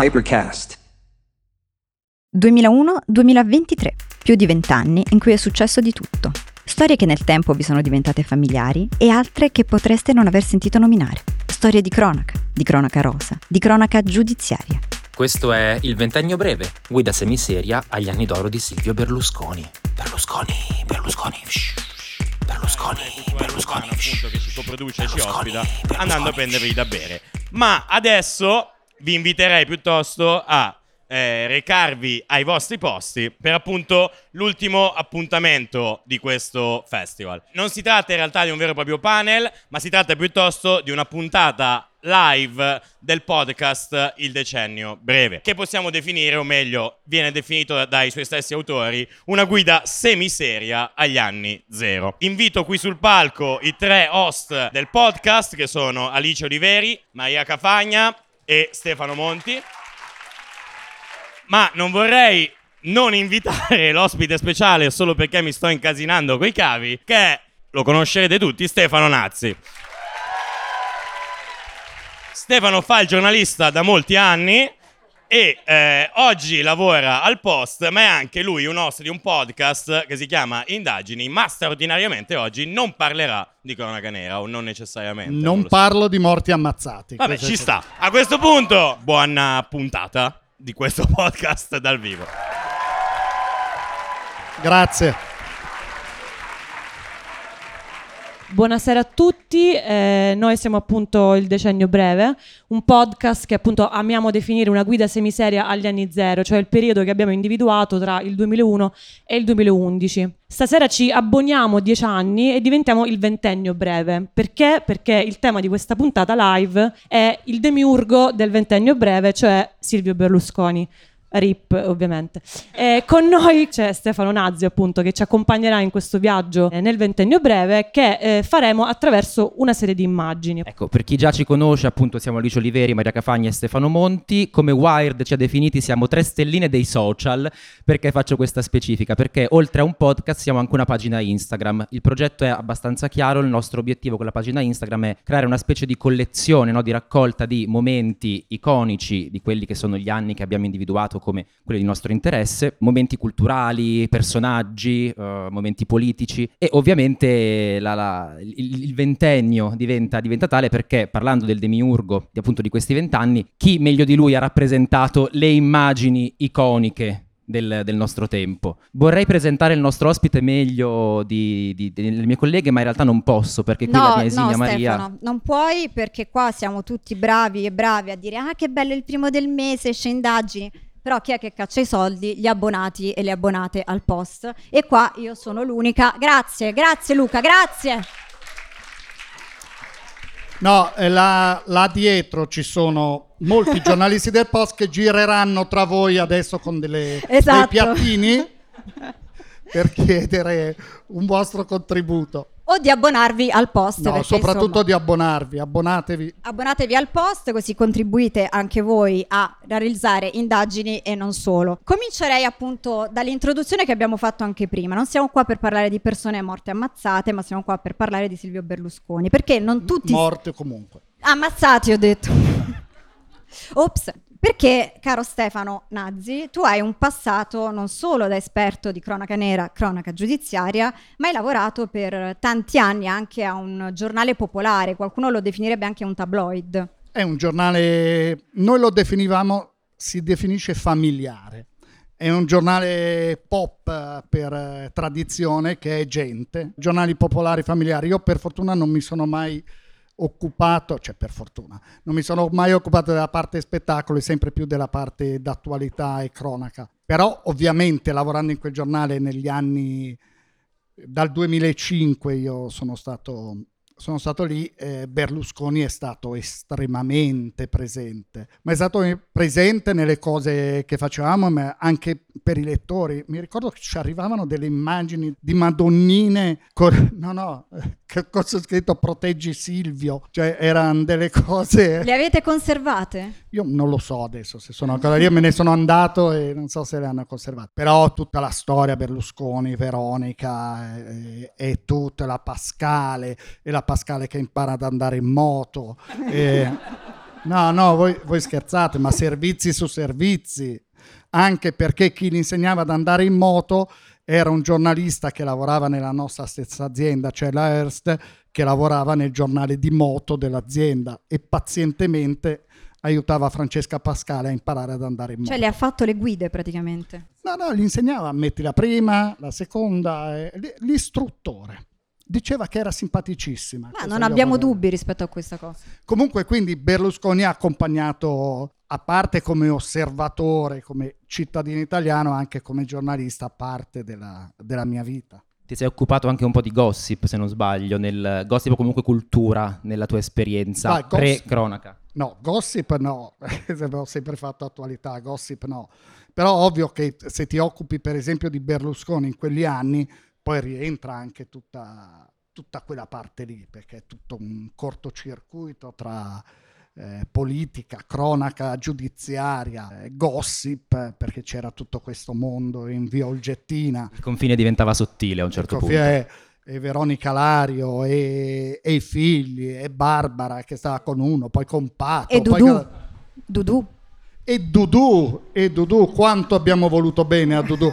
Hypercast. 2001-2023, più di vent'anni in cui è successo di tutto. Storie che nel tempo vi sono diventate familiari e altre che potreste non aver sentito nominare. Storie di cronaca, di cronaca rosa, di cronaca giudiziaria. Questo è Il Ventennio Breve, guida semiseria agli anni d'oro di Silvio Berlusconi. Berlusconi, Berlusconi, shh, Berlusconi, Berlusconi, appunto che ci coproduce e ci Berlusconi, ospita, Berlusconi. andando a prendervi da bere. Ma adesso vi inviterei piuttosto a eh, recarvi ai vostri posti per appunto l'ultimo appuntamento di questo festival. Non si tratta in realtà di un vero e proprio panel, ma si tratta piuttosto di una puntata live del podcast Il Decennio Breve, che possiamo definire, o meglio, viene definito da- dai suoi stessi autori, una guida semiseria agli anni zero. Invito qui sul palco i tre host del podcast, che sono Alice Oliveri, Maria Cafagna e Stefano Monti. Ma non vorrei non invitare l'ospite speciale solo perché mi sto incasinando coi cavi, che è, lo conoscerete tutti, Stefano Nazzi. Stefano fa il giornalista da molti anni e eh, oggi lavora al Post, ma è anche lui un host di un podcast che si chiama Indagini, ma straordinariamente oggi non parlerà di cronaca nera o non necessariamente. Non so. parlo di morti ammazzati. Vabbè, ci sta. A questo punto, buona puntata di questo podcast dal vivo. Grazie. Buonasera a tutti, eh, noi siamo appunto il Decennio Breve, un podcast che appunto amiamo definire una guida semiseria agli anni zero, cioè il periodo che abbiamo individuato tra il 2001 e il 2011. Stasera ci abboniamo dieci anni e diventiamo il ventennio breve. Perché? Perché il tema di questa puntata live è il demiurgo del ventennio breve, cioè Silvio Berlusconi. RIP ovviamente. E con noi c'è Stefano Nazzi appunto che ci accompagnerà in questo viaggio eh, nel ventennio breve che eh, faremo attraverso una serie di immagini. Ecco, per chi già ci conosce, appunto siamo Alice Oliveri, Maria Cafagna e Stefano Monti. Come Wired ci ha definiti siamo tre stelline dei social. Perché faccio questa specifica? Perché oltre a un podcast siamo anche una pagina Instagram. Il progetto è abbastanza chiaro, il nostro obiettivo con la pagina Instagram è creare una specie di collezione, no, di raccolta di momenti iconici di quelli che sono gli anni che abbiamo individuato come quelli di nostro interesse, momenti culturali, personaggi, eh, momenti politici e ovviamente la- la- il, il ventennio diventa, diventa tale perché parlando del demiurgo di, appunto di questi vent'anni, chi meglio di lui ha rappresentato le immagini iconiche del, del nostro tempo. Vorrei presentare il nostro ospite meglio di- di- delle mie colleghe, ma in realtà non posso perché qui la No, mia esigna no, Maria... Stefano, non puoi perché qua siamo tutti bravi e bravi a dire ah che bello il primo del mese, esce indagini. Però chi è che caccia i soldi? Gli abbonati e le abbonate al post. E qua io sono l'unica. Grazie, grazie Luca, grazie. No, eh, là, là dietro ci sono molti giornalisti del post che gireranno tra voi adesso con delle, Esatto. dei piattini per chiedere un vostro contributo. O di abbonarvi al post. No, perché, soprattutto insomma, di abbonarvi, abbonatevi. Abbonatevi al post così contribuite anche voi a realizzare indagini e non solo. Comincerei appunto dall'introduzione che abbiamo fatto anche prima. Non siamo qua per parlare di persone morte ammazzate, ma siamo qua per parlare di Silvio Berlusconi. Perché non tutti... Morte comunque. Ammazzati, ho detto. Ops. Perché, caro Stefano Nazzi, tu hai un passato non solo da esperto di cronaca nera, cronaca giudiziaria, ma hai lavorato per tanti anni anche a un giornale popolare, qualcuno lo definirebbe anche un tabloid. È un giornale, noi lo definivamo, si definisce familiare. È un giornale pop eh, per eh, tradizione che è gente, giornali popolari familiari. Io per fortuna non mi sono mai occupato, cioè per fortuna, non mi sono mai occupato della parte spettacolo e sempre più della parte d'attualità e cronaca. Però ovviamente lavorando in quel giornale negli anni dal 2005 io sono stato, sono stato lì, eh, Berlusconi è stato estremamente presente, ma è stato presente nelle cose che facevamo, ma anche per i lettori. Mi ricordo che ci arrivavano delle immagini di madonnine, con, no no, che cosa scritto proteggi Silvio, cioè erano delle cose... Le avete conservate? Io non lo so adesso se sono ancora lì, io me ne sono andato e non so se le hanno conservate. Però tutta la storia Berlusconi, Veronica e, e tutta la Pascale e la Pascale che impara ad andare in moto. E, No, no, voi, voi scherzate, ma servizi su servizi. Anche perché chi gli insegnava ad andare in moto era un giornalista che lavorava nella nostra stessa azienda, cioè la Hearst, che lavorava nel giornale di moto dell'azienda e pazientemente aiutava Francesca Pascale a imparare ad andare in moto. Cioè le ha fatto le guide praticamente. No, no, gli insegnava, metti la prima, la seconda, eh, l'istruttore. Diceva che era simpaticissima. Ma non abbiamo vorrei- dubbi rispetto a questa cosa. Comunque, quindi Berlusconi ha accompagnato, a parte come osservatore, come cittadino italiano, anche come giornalista, parte della, della mia vita. Ti sei occupato anche un po' di gossip, se non sbaglio, nel gossip o comunque cultura nella tua esperienza Dai, gossip. pre-cronaca. No, gossip no, ho sempre fatto attualità, gossip no. Però ovvio che se ti occupi per esempio di Berlusconi in quegli anni, poi rientra anche tutta, tutta quella parte lì, perché è tutto un cortocircuito tra eh, politica, cronaca giudiziaria, eh, gossip, perché c'era tutto questo mondo in via Olgettina. Il confine diventava sottile a un certo punto. e, e Veronica Lario e, e i figli e Barbara che stava con uno, poi con Pato. E poi Dudu. ca- Dudu. e Dudu, e Dudu, quanto abbiamo voluto bene a Dudu.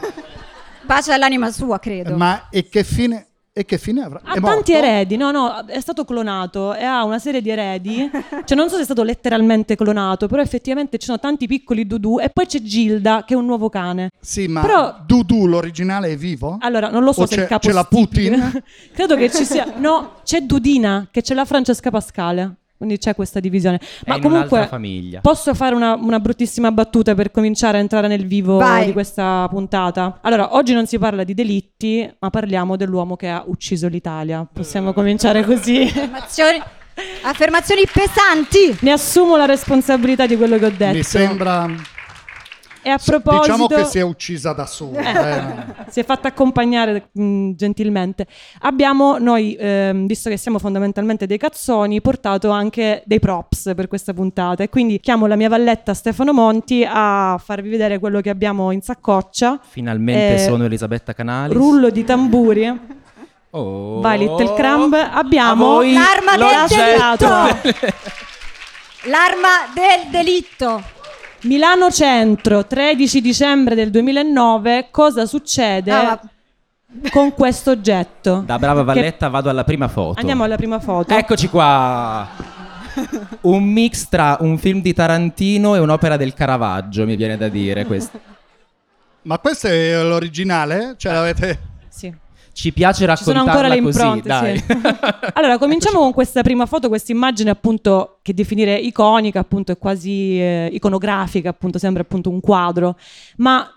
Pace all'anima sua, credo. Ma e che fine, e che fine avrà? Ha È tanti morto? eredi, no, no, è stato clonato e ha una serie di eredi. Cioè, non so se è stato letteralmente clonato, però effettivamente ci sono tanti piccoli Dudu e poi c'è Gilda che è un nuovo cane. Sì, ma Però- Dudu, l'originale, è vivo? Allora, non lo so O se c'è- il capo c'è la Putin? Credo che ci sia. No, c'è Dudina che ce l'ha Francesca Pascale. Quindi c'è questa divisione. Ma in comunque. Posso fare una, una bruttissima battuta per cominciare a entrare nel vivo Vai. di questa puntata? Allora, oggi non si parla di delitti, ma parliamo dell'uomo che ha ucciso l'Italia. Possiamo cominciare così? Affermazioni, affermazioni pesanti. Ne assumo la responsabilità di quello che ho detto. Mi sembra... E a proposito... Diciamo che si è uccisa da sola. eh. si è fatta accompagnare mh, gentilmente. Abbiamo noi, ehm, visto che siamo fondamentalmente dei cazzoni, portato anche dei props per questa puntata e quindi chiamo la mia valletta Stefano Monti a farvi vedere quello che abbiamo in saccoccia. Finalmente Eh, sono Elisabetta Canali. Rullo di tamburi. Oh. Vai, Little Crumb. Abbiamo A voi L'arma del delitto. L'arma del delitto. Milano Centro, 13 dicembre del 2009. Cosa succede ma- con questo oggetto? Da brava Che- Valletta vado alla prima foto. Andiamo alla prima foto. Eccoci qua. Un mix tra un film di Tarantino e un'opera del Caravaggio, mi viene da dire questo. Ma questo è l'originale? Cioè l'avete... Sì. Ci piace Ci sono ancora raccontarla le così, impronte. dai. sì. allora, cominciamo con questa prima foto, questa immagine appunto che definire iconica, appunto è quasi eh, iconografica, appunto sembra appunto un quadro. Ma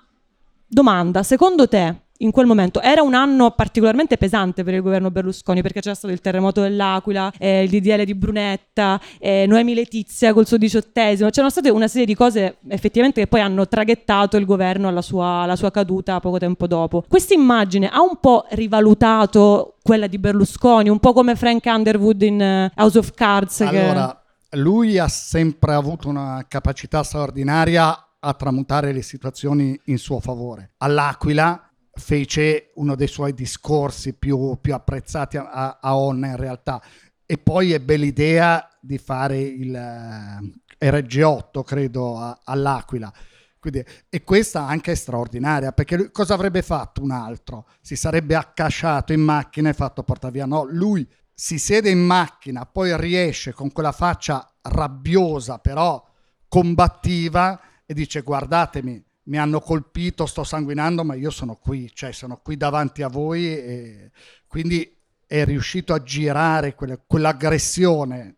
domanda, secondo te in quel momento era un anno particolarmente pesante per il governo Berlusconi perché c'era stato il terremoto dell'Aquila, eh, il DDL di Brunetta, eh, Noemi Letizia col suo diciottesimo, c'erano state una serie di cose effettivamente che poi hanno traghettato il governo alla sua, alla sua caduta poco tempo dopo. Questa immagine ha un po' rivalutato quella di Berlusconi, un po' come Frank Underwood in eh, House of Cards. che- Allora, lui ha sempre avuto una capacità straordinaria a tramutare le situazioni in suo favore. All'Aquila fece uno dei suoi discorsi più, più apprezzati a, a Onna in realtà. E poi ebbe l'idea di fare il eh, RG8 credo a- all'Aquila. Quindi- e questa anche è straordinaria perché lui cosa avrebbe fatto un altro? Si sarebbe accasciato in macchina e fatto portare via. No lui si siede in macchina poi riesce con quella faccia rabbiosa però combattiva e dice guardatemi mi hanno colpito, sto sanguinando, ma io sono qui, cioè sono qui davanti a voi e quindi è riuscito a girare quelle- quell'aggressione,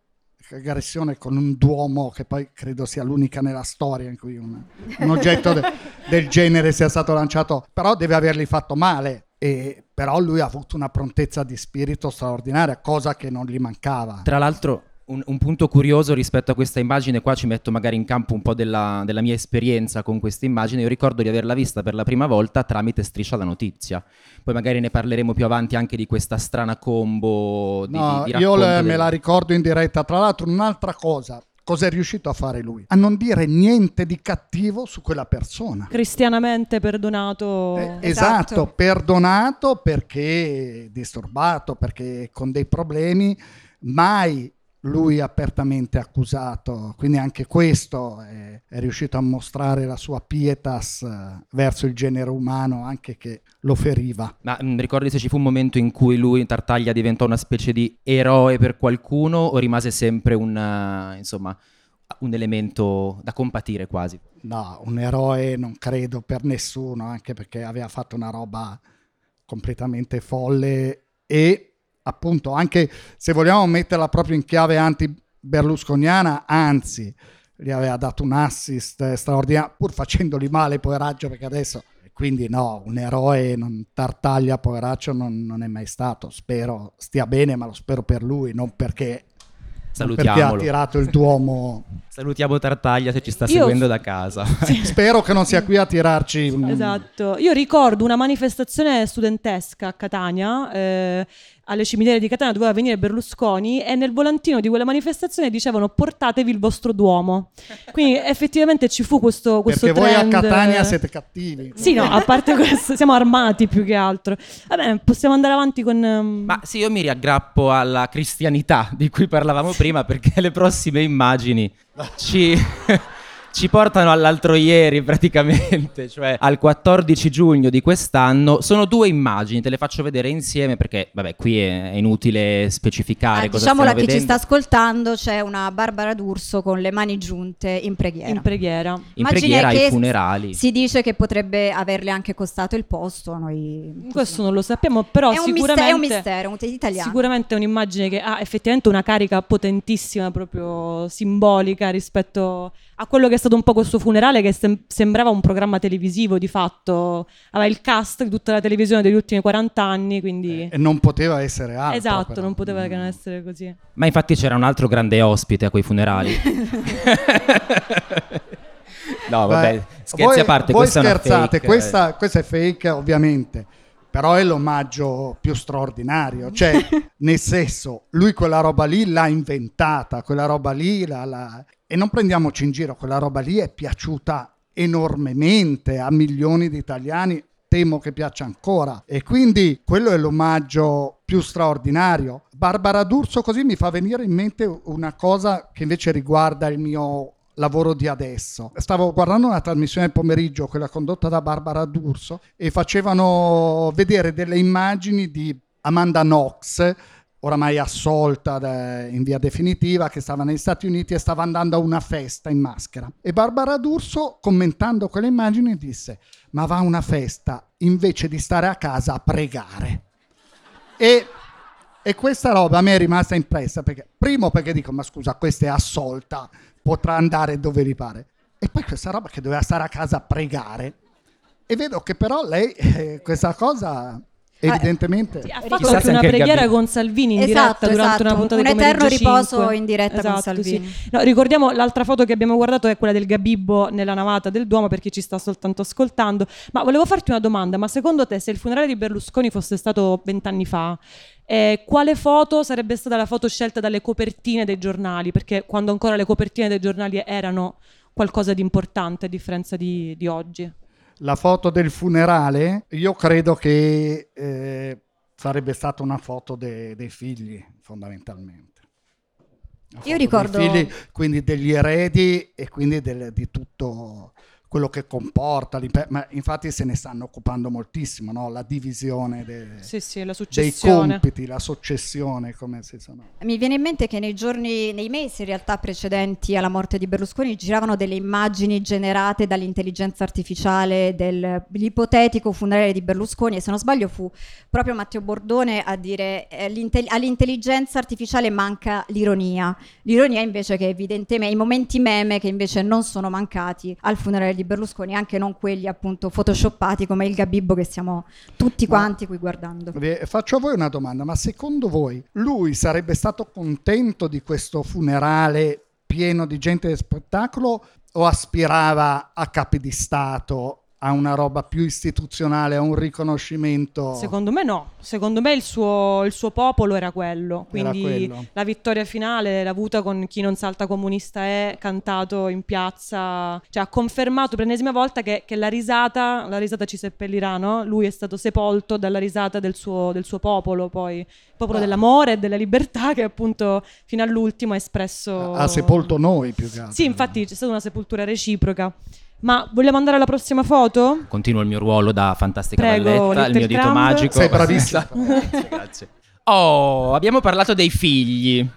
aggressione con un duomo che poi credo sia l'unica nella storia in cui un, un oggetto de- del genere sia stato lanciato, però deve avergli fatto male. E, però lui ha avuto una prontezza di spirito straordinaria, cosa che non gli mancava. Tra l'altro, un, un punto curioso rispetto a questa immagine, qua ci metto magari in campo un po' della, della mia esperienza con questa immagine. Io ricordo di averla vista per la prima volta tramite Striscia la Notizia. Poi magari ne parleremo più avanti anche di questa strana combo di, No, di, di io le- del- me la ricordo in diretta. Tra l'altro, un'altra cosa, cosa è riuscito a fare lui? A non dire niente di cattivo su quella persona. cristianamente perdonato. Eh, Esatto. esatto, perdonato perché disturbato, perché con dei problemi, mai lui apertamente accusato, quindi anche questo è, è, riuscito a mostrare la sua pietas eh, verso il genere umano, anche che lo feriva. Ma mh, mm, ricordi se ci fu un momento in cui lui, Tartaglia, diventò una specie di eroe per qualcuno o rimase sempre un, insomma, un elemento da compatire quasi? No, un eroe non credo per nessuno, anche perché aveva fatto una roba completamente folle e appunto, anche se vogliamo metterla proprio in chiave anti-berlusconiana, anzi, gli aveva dato un assist straordinario, pur facendoli male, poveraccio, perché adesso... Quindi no, un eroe non, Tartaglia, poveraccio, non, non è mai stato. Spero stia bene, ma lo spero per lui, non perché Salutiamolo. Perché ha tirato il Duomo. Salutiamo Tartaglia se ci sta Io... seguendo da casa. Sì. Spero che non sia qui a tirarci. Esatto. Io ricordo una manifestazione studentesca a Catania eh, alle cimiteri di Catania doveva venire Berlusconi e nel volantino di quella manifestazione dicevano portatevi il vostro Duomo. Quindi effettivamente ci fu questo, questo Perché trend. voi a Catania siete cattivi. Sì, no, a parte questo, siamo armati più che altro. Vabbè, possiamo andare avanti con... Um... Ma sì, io mi riaggrappo alla cristianità di cui parlavamo prima perché le prossime immagini ci ci portano all'altro ieri praticamente, cioè al 14 giugno di quest'anno. Sono due immagini, te le faccio vedere insieme perché, vabbè, qui è, inutile specificare ah, cosa diciamo a chi ci sta ascoltando, c'è una Barbara D'Urso con le mani giunte in preghiera. In preghiera. In Immagine preghiera ai funerali. Si dice che potrebbe averle anche costato il posto. Noi... Questo non lo sappiamo, però è sicuramente... Un mistero, è un mistero, un italiano. Sicuramente è un'immagine che ha effettivamente una carica potentissima, proprio simbolica rispetto a quello che è stato un po' questo funerale che sem- sembrava un programma televisivo di fatto, aveva il cast di tutta la televisione degli ultimi 40 anni, quindi... E non poteva essere altro. Esatto, però. non poteva che non essere così. Ma infatti c'era un altro grande ospite a quei funerali. no, vabbè, Beh, scherzi voi, a parte, voi questa scherzate, è questa, questa è fake ovviamente però è l'omaggio più straordinario, cioè nel senso lui quella roba lì l'ha inventata, quella roba lì la, la... e non prendiamoci in giro, quella roba lì è piaciuta enormemente a milioni di italiani, temo che piaccia ancora e quindi quello è l'omaggio più straordinario. Barbara D'Urso così mi fa venire in mente una cosa che invece riguarda il mio lavoro di adesso. Stavo guardando una trasmissione del pomeriggio, quella condotta da Barbara D'Urso, e facevano vedere delle immagini di Amanda Knox, oramai assolta in via definitiva, che stava negli Stati Uniti e stava andando a una festa in maschera. E Barbara D'Urso, commentando quelle immagini, disse: Ma va a una festa invece di stare a casa a pregare. E e questa roba a me è rimasta impressa perché, primo perché dico, ma scusa, questa è assolta, potrà andare dove gli pare. E poi questa roba che doveva stare a casa a pregare. E vedo che però lei eh, questa cosa evidentemente ha fatto anche una preghiera con Salvini in esatto, diretta durante esatto. una puntata un di eterno riposo 5. in diretta esatto, con Salvini sì. no, ricordiamo l'altra foto che abbiamo guardato è quella del Gabibbo nella navata del Duomo per chi ci sta soltanto ascoltando ma volevo farti una domanda ma secondo te se il funerale di Berlusconi fosse stato vent'anni fa eh, quale foto sarebbe stata la foto scelta dalle copertine dei giornali perché quando ancora le copertine dei giornali erano qualcosa di importante a differenza di, di oggi la foto del funerale, io credo che eh, sarebbe stata una foto de- dei figli, fondamentalmente. Io ricordo... Figli, quindi degli eredi e quindi del, di tutto quello che comporta, ma infatti se ne stanno occupando moltissimo, no? la divisione de, sì, sì, la dei compiti, la successione, come si sono. Mi viene in mente che nei giorni, nei mesi in realtà precedenti alla morte di Berlusconi giravano delle immagini generate dall'intelligenza artificiale dell'ipotetico funerale di Berlusconi e se non sbaglio fu proprio Matteo Bordone a dire eh, all'intelligenza artificiale manca l'ironia, l'ironia invece che evidentemente i momenti meme che invece non sono mancati al funerale di di Berlusconi, anche non quelli appunto photoshoppati come il Gabibbo che stiamo tutti quanti qui guardando. Faccio a voi una domanda, ma secondo voi lui sarebbe stato contento di questo funerale pieno di gente di spettacolo o aspirava a capi di Stato a una roba più istituzionale, a un riconoscimento. Secondo me no, secondo me il suo, il suo popolo era quello, Era quindi quello. la vittoria finale l'ha avuta con chi non salta comunista è cantato in piazza, cioè ha confermato per l'ennesima volta che, che la risata, la risata ci seppellirà, no? Lui è stato sepolto dalla risata del suo, del suo popolo, poi il popolo Ah. dell'amore e della libertà che appunto fino all'ultimo ha espresso... Ha sepolto noi più che altro. Sì, infatti c'è stata una sepoltura reciproca. Ma vogliamo andare alla prossima foto? Continuo il mio ruolo da fantastica Prego, valletta, il mio dito Crumb. magico. Sei bravissimo. grazie, grazie. Oh, abbiamo parlato dei figli.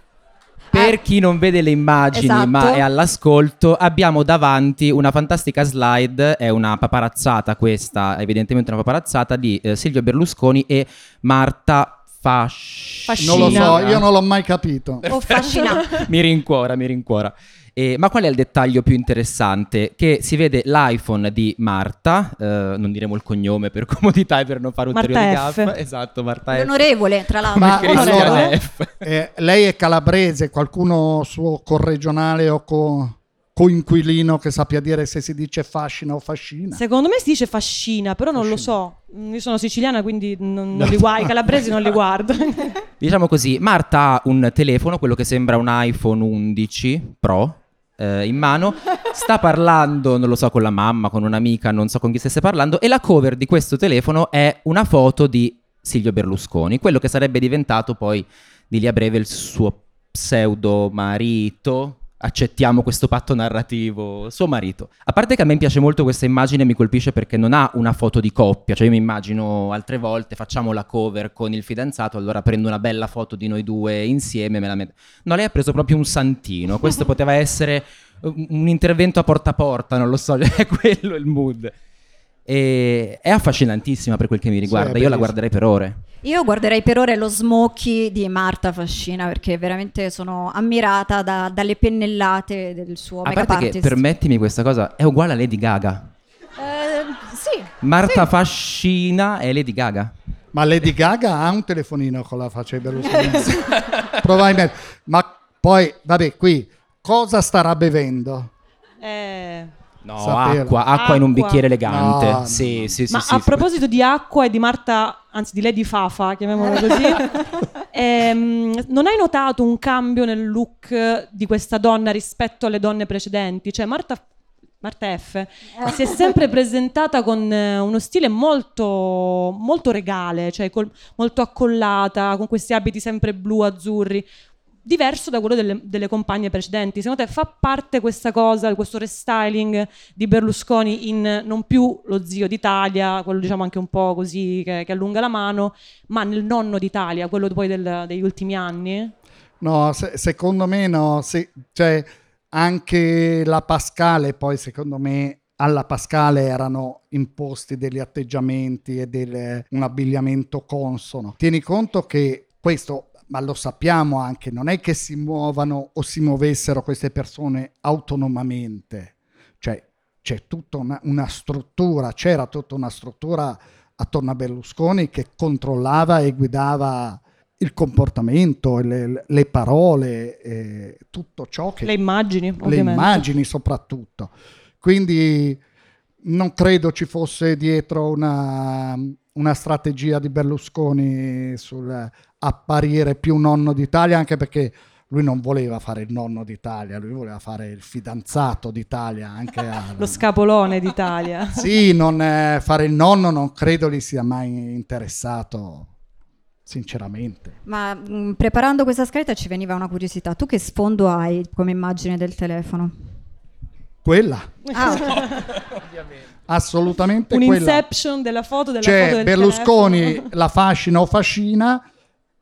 Per Ah, chi non vede le immagini esatto. ma è all'ascolto, abbiamo davanti una fantastica slide, è una paparazzata questa, evidentemente una paparazzata di eh, Silvio Berlusconi e Marta Fascina. Non lo so, io non l'ho mai capito. Oh, mi rincuora, mi rincuora. Eh, ma qual è il dettaglio più interessante? Che si vede l'iPhone di Marta, eh, non diremo il cognome per comodità e per non fare Marta ulteriori gaffe. Esatto, Marta F. L'onorevole, tra l'altro. Ma allora, F. eh, lei è calabrese, qualcuno suo corregionale o co- coinquilino che sappia dire se si dice fascina o fascina? Secondo me si dice fascina, però non lo so. Io sono siciliana, quindi non, non li guardo. I calabresi non li guardo. Diciamo così, Marta ha un telefono, quello che sembra un iPhone 11 Pro. Eh, in mano, sta parlando, non lo so, con la mamma, con un'amica, non so con chi stesse parlando, e la cover di questo telefono è una foto di Silvio Berlusconi, quello che sarebbe diventato poi di lì a breve il suo pseudo marito. Accettiamo questo patto narrativo, suo marito. A parte che a me piace molto questa immagine, mi colpisce perché non ha una foto di coppia, cioè io mi immagino altre volte facciamo la cover con il fidanzato, allora prendo una bella foto di noi due insieme me la metto. No, lei ha preso proprio un santino, questo poteva essere un un intervento a porta a porta, non lo so, è quello il mood. E è affascinantissima per quel che mi riguarda, è io la guarderei per ore. Io guarderei per ore lo smokey di Marta Fascina perché veramente sono ammirata da- dalle pennellate del suo A parte che, permettimi questa cosa, è uguale a Lady Gaga. Eh, sì. Marta Fascina è Lady Gaga. Ma Lady Gaga ha un telefonino con la faccia di Berlusconi. Probabilmente. Ma poi, vabbè, qui cosa starà bevendo? Eh, No, Sapevo. acqua, acqua in un bicchiere elegante. No, sì, no. sì, sì, Ma sì, a sì. proposito di acqua e di Marta, anzi di Lady Fafa, chiamiamola così, ehm, non hai notato un cambio nel look di questa donna rispetto alle donne precedenti? Cioè Marta, Marta F si è sempre presentata con eh, uno stile molto, molto regale, cioè col- molto accollata, con questi abiti sempre blu, azzurri. Diverso da quello delle, delle compagne precedenti. Secondo te fa parte questa cosa, questo restyling di Berlusconi in non più lo zio d'Italia, quello diciamo anche un po' così che, che allunga la mano, ma nel nonno d'Italia, quello poi del- degli ultimi anni? No, se- secondo me no. Se- cioè, anche la Pascale, poi secondo me alla Pascale erano imposti degli atteggiamenti e del- un abbigliamento consono. Tieni conto che questo, ma lo sappiamo anche, non è che si muovano o si muovessero queste persone autonomamente. Cioè, c'è tutta una, una struttura, c'era tutta una struttura attorno a Berlusconi che controllava e guidava il comportamento, le, le parole, eh, tutto ciò che... Le immagini, le ovviamente. immagini soprattutto. Quindi non credo ci fosse dietro una, una strategia di Berlusconi sul apparire più nonno d'Italia, anche perché lui non voleva fare il nonno d'Italia, lui voleva fare il fidanzato d'Italia anche a... Lo scapolone d'Italia. Sì, non, eh, fare il nonno non credo gli sia mai interessato, sinceramente. Ma mh, preparando questa scaletta ci veniva una curiosità. Tu che sfondo hai come immagine del telefono? Quella, Ah, assolutamente Un quella. inception della foto della C'è foto del Berlusconi, telefono. la fascina o fascina,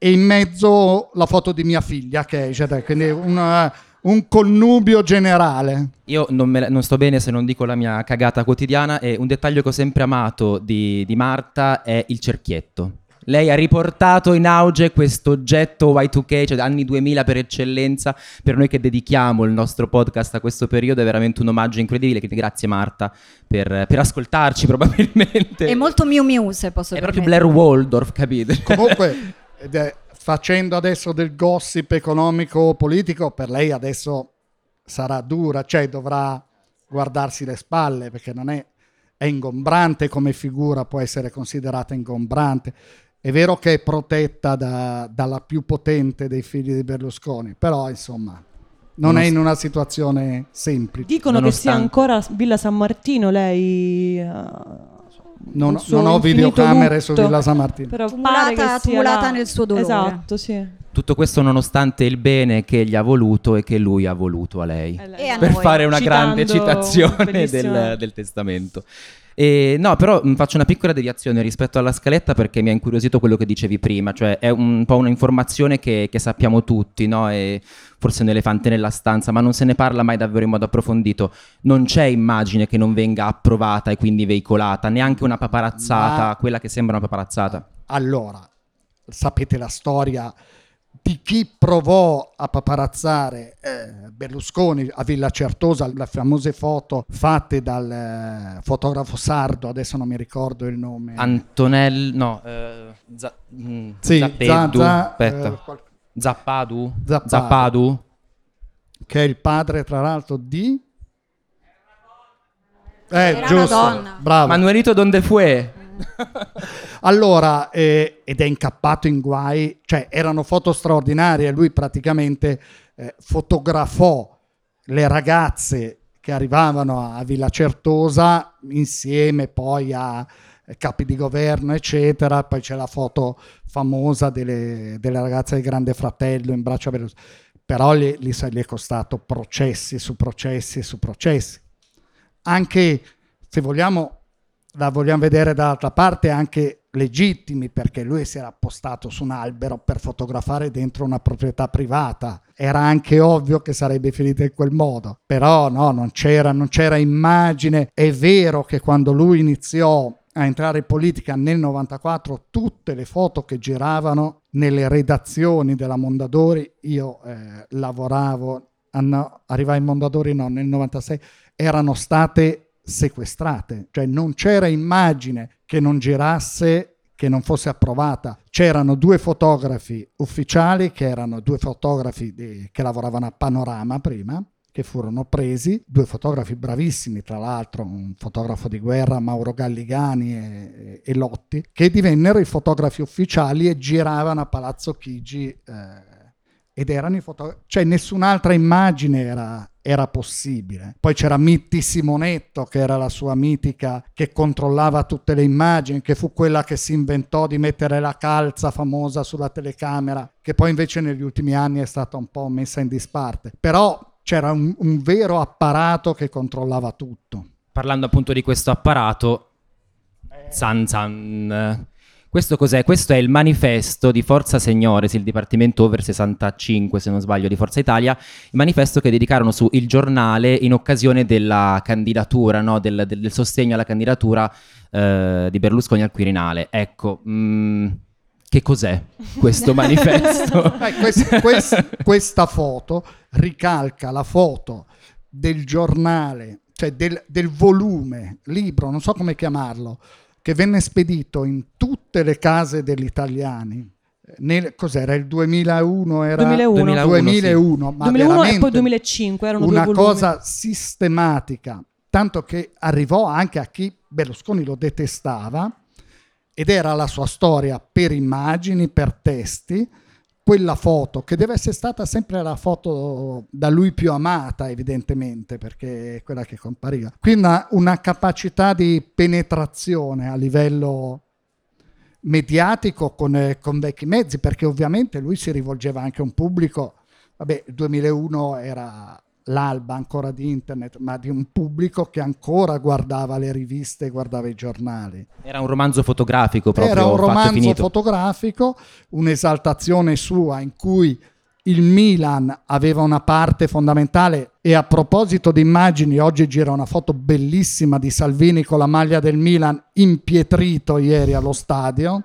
e in mezzo la foto di mia figlia, che è, cioè, quindi un, eh, un connubio generale. Io non, me non sto bene se non dico la mia cagata quotidiana e un dettaglio che ho sempre amato di, di Marta è il cerchietto. Lei ha riportato in auge questo oggetto Y2K, cioè anni 2000 per eccellenza, per noi che dedichiamo il nostro podcast a questo periodo è veramente un omaggio incredibile, quindi grazie Marta per, per ascoltarci probabilmente. è molto Miu Miu, se posso È proprio. Blair Waldorf, capite? Comunque, è- facendo adesso del gossip economico-politico, per lei adesso sarà dura, cioè dovrà guardarsi le spalle, perché non è... è ingombrante come figura, può essere considerata ingombrante. È vero che è protetta da- dalla più potente dei figli di Berlusconi, però insomma non è in una situazione semplice. Dicono che sia Nonostante- ancora Villa San Martino lei... eh, Non, non ho videocamere su lutto. Villa San Martino. Però Tumulata- tumulata nel suo dolore. Esatto, sì. Tutto questo nonostante il bene che gli ha voluto e che lui ha voluto a lei. E a per noi. fare una Citando grande citazione del, del testamento. E, no, però mh, faccio una piccola deviazione rispetto alla scaletta perché mi ha incuriosito quello che dicevi prima, cioè è un po' un'informazione che, che sappiamo tutti, no? E forse un elefante nella stanza, ma non se ne parla mai davvero in modo approfondito. Non c'è immagine che non venga approvata e quindi veicolata, neanche una paparazzata, Ma- quella che sembra una paparazzata. Allora, sapete la storia di chi provò a paparazzare eh, Berlusconi a Villa Certosa, le famose foto fatte dal eh, fotografo sardo, adesso non mi ricordo il nome. Antonello, no, eh, Za- mh, Sì, Zappeddu, Zazza, aspetta. eh, qual- Zappadu? Zappadu. Zappadu? che è il padre tra l'altro di... Eh, Era una giusto, donna. bravo. Manuelito donde fue? Allora, eh, ed è incappato in guai, cioè erano foto straordinarie, lui praticamente eh, fotografò le ragazze che arrivavano a Villa Certosa insieme poi a eh, capi di governo, eccetera. Poi c'è la foto famosa delle, delle ragazze del Grande Fratello in braccio a Berlusconi. Però gli, gli gli è costato processi su processi su processi. Anche se vogliamo la vogliamo vedere dall'altra parte anche legittimi perché lui si era appostato su un albero per fotografare dentro una proprietà privata. Era anche ovvio che sarebbe finita in quel modo. Però no non c'era, non c'era immagine. È vero che quando lui iniziò a entrare in politica nel 94 tutte le foto che giravano nelle redazioni della Mondadori io eh, lavoravo ah, arrivai in Mondadori no nel 96 erano state sequestrate, cioè non c'era immagine che non girasse, che non fosse approvata. C'erano due fotografi ufficiali, che erano due fotografi di- che lavoravano a Panorama prima, che furono presi, due fotografi bravissimi, tra l'altro un fotografo di guerra, Mauro Galligani e, e Lotti, che divennero i fotografi ufficiali e giravano a Palazzo Chigi. eh, ed erano i fotografi, cioè nessun'altra immagine era, era possibile. Poi c'era Mitti Simonetto, che era la sua mitica, che controllava tutte le immagini, che fu quella che si inventò di mettere la calza famosa sulla telecamera, che poi invece negli ultimi anni è stata un po' messa in disparte. Però c'era un, un vero apparato che controllava tutto. Parlando appunto di questo apparato, zan zan. Questo cos'è? Questo è il manifesto di Forza Signores, il Dipartimento Over 65, se non sbaglio, di Forza Italia, il manifesto che dedicarono su Il Giornale in occasione della candidatura, no? del, del- del sostegno alla candidatura eh, di Berlusconi al Quirinale. Ecco, mm, che cos'è questo manifesto? Eh, quest- quest- questa foto ricalca la foto del giornale, cioè del, del volume, libro, non so come chiamarlo, che venne spedito in tutte le case degli italiani. Nel, cos'era il 2001? Era 2001. 2001, 2001, ma 2001 e poi 2005 erano una due volumi. cosa sistematica, tanto che arrivò anche a chi Berlusconi lo detestava ed era la sua storia per immagini, per testi, quella foto che deve essere stata sempre la foto da lui più amata evidentemente perché è quella che compariva. Quindi una, una capacità di penetrazione a livello mediatico con, eh, con vecchi mezzi perché ovviamente lui si rivolgeva anche a un pubblico, vabbè il 2001 era l'alba ancora di internet, ma di un pubblico che ancora guardava le riviste, guardava i giornali. Era un romanzo fotografico proprio Era un romanzo fotografico, un'esaltazione sua in cui il Milan aveva una parte fondamentale e a proposito di immagini, oggi gira una foto bellissima di Salvini con la maglia del Milan impietrito ieri allo stadio.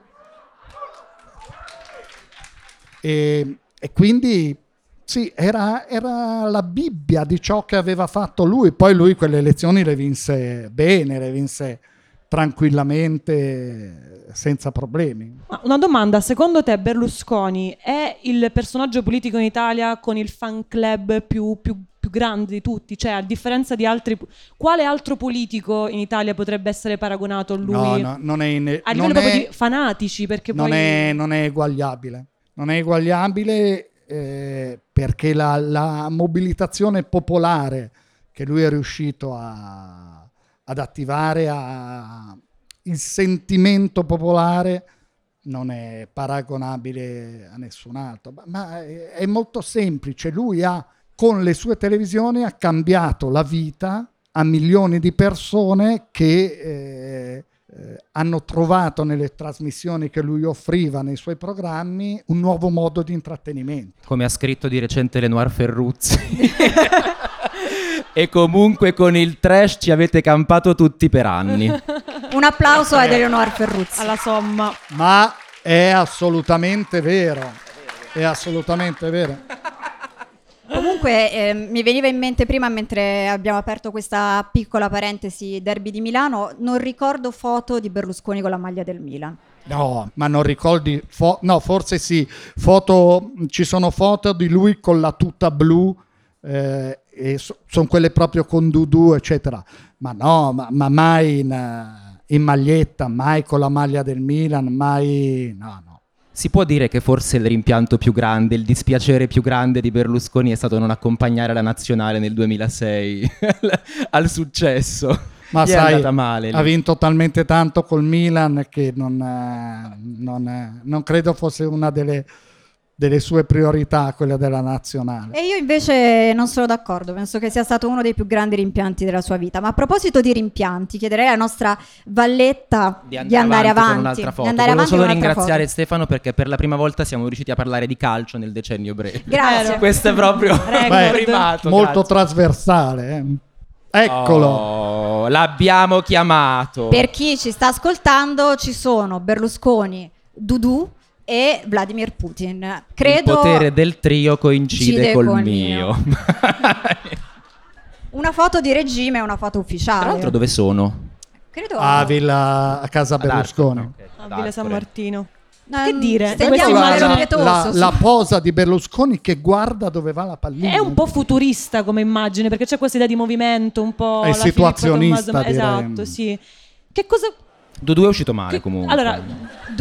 E, e quindi sì, era, era la Bibbia di ciò che aveva fatto lui. Poi lui quelle elezioni le vinse bene, le vinse tranquillamente, senza problemi. Ma una domanda, secondo te Berlusconi è il personaggio politico in Italia con il fan club più, più- più grande di tutti, cioè a differenza di altri, quale altro politico in Italia potrebbe essere paragonato a lui? No, no, non è, in- a livello non è- di fanatici, perché non, poi... è, non è eguagliabile. Non è eguagliabile eh, perché la, la mobilitazione popolare che lui è riuscito a- ad attivare, a- il sentimento popolare non è paragonabile a nessun altro. Ma, è molto semplice. Lui ha, con le sue televisioni, ha cambiato la vita a milioni di persone che eh, eh, hanno trovato nelle trasmissioni che lui offriva nei suoi programmi un nuovo modo di intrattenimento. Come ha scritto di recente Lenoir Ferruzzi. e comunque con il trash ci avete campato tutti per anni. Un applauso ad Eleonora Ferruzzi. alla somma. Ma è assolutamente vero. È assolutamente vero. Comunque eh, mi veniva in mente prima mentre abbiamo aperto questa piccola parentesi derby di Milano, non ricordo foto di Berlusconi con la maglia del Milan. No, ma non ricordi, fo- no, forse sì, foto, ci sono foto di lui con la tuta blu, eh, e sono quelle proprio con Dudu, eccetera, ma no, ma, ma mai in, eh, in maglietta, mai con la maglia del Milan, mai, no. Si può dire che forse il rimpianto più grande, il dispiacere più grande di Berlusconi è stato non accompagnare la nazionale nel 2006 al- successo. Ma Gli sai, male. ha vinto talmente tanto col Milan che non, eh, non, eh, non credo fosse una delle, delle sue priorità, quella della nazionale. E io invece non sono d'accordo, penso che sia stato uno dei più grandi rimpianti della sua vita. Ma a proposito di rimpianti, chiederei alla nostra Valletta di andare, avanti. con un'altra foto. Di andare Volevo avanti solo con ringraziare foto. Stefano perché per la prima volta siamo riusciti a parlare di calcio nel decennio breve. Grazie. Questo è proprio Record. primato. Molto grazie. trasversale. eh. Eccolo. Oh, l'abbiamo chiamato. Per chi ci sta ascoltando, ci sono Berlusconi, Dudu e Vladimir Putin. Credo Il potere del trio coincide Incide col col mio. una foto di regime e una foto ufficiale. Tra l'altro dove sono? Credo A, Villa, a casa Ad Berlusconi. Arcore, ok, A Villa San Arcore. Martino. Ehm, Che dire? Stendiamo la, la- la posa di Berlusconi che guarda dove va la pallina. È un po' futurista come immagine, perché c'è questa idea di movimento, un po' È situazionista, Tommaso- direi. Esatto, sì. Che cosa... Dudu è uscito male che- comunque. Allora,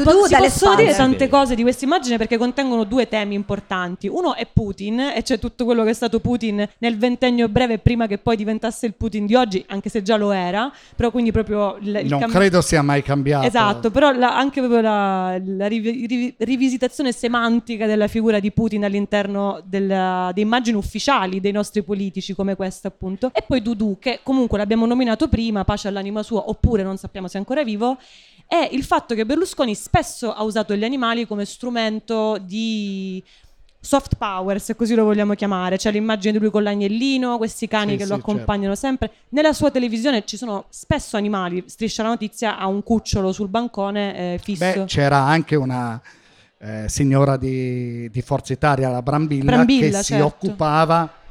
Dudu si dalle possono dire tante cose di questa immagine perché contengono due temi importanti. Uno è Putin, e c'è tutto quello che è stato Putin nel ventennio breve prima che poi diventasse il Putin di oggi, anche se già lo era, però quindi proprio il, il non cam- credo sia mai cambiato. Esatto, però la- anche proprio la, la rivi- rivi- rivisitazione semantica della figura di Putin all'interno della- delle immagini ufficiali dei nostri politici come questa appunto. E poi Dudu, che comunque l'abbiamo nominato prima, pace all'anima sua, oppure non sappiamo se è ancora vivo, è il fatto che Berlusconi spesso ha usato gli animali come strumento di soft power, se così lo vogliamo chiamare. C'è l'immagine di lui con l'agnellino, questi cani Sì, che sì, lo certo. accompagnano sempre. Nella sua televisione ci sono spesso animali. Striscia la notizia ha un cucciolo sul bancone eh, fisso. Beh, c'era anche una eh, signora di, di Forza Italia, la Brambilla, Brambilla, che si certo. occupava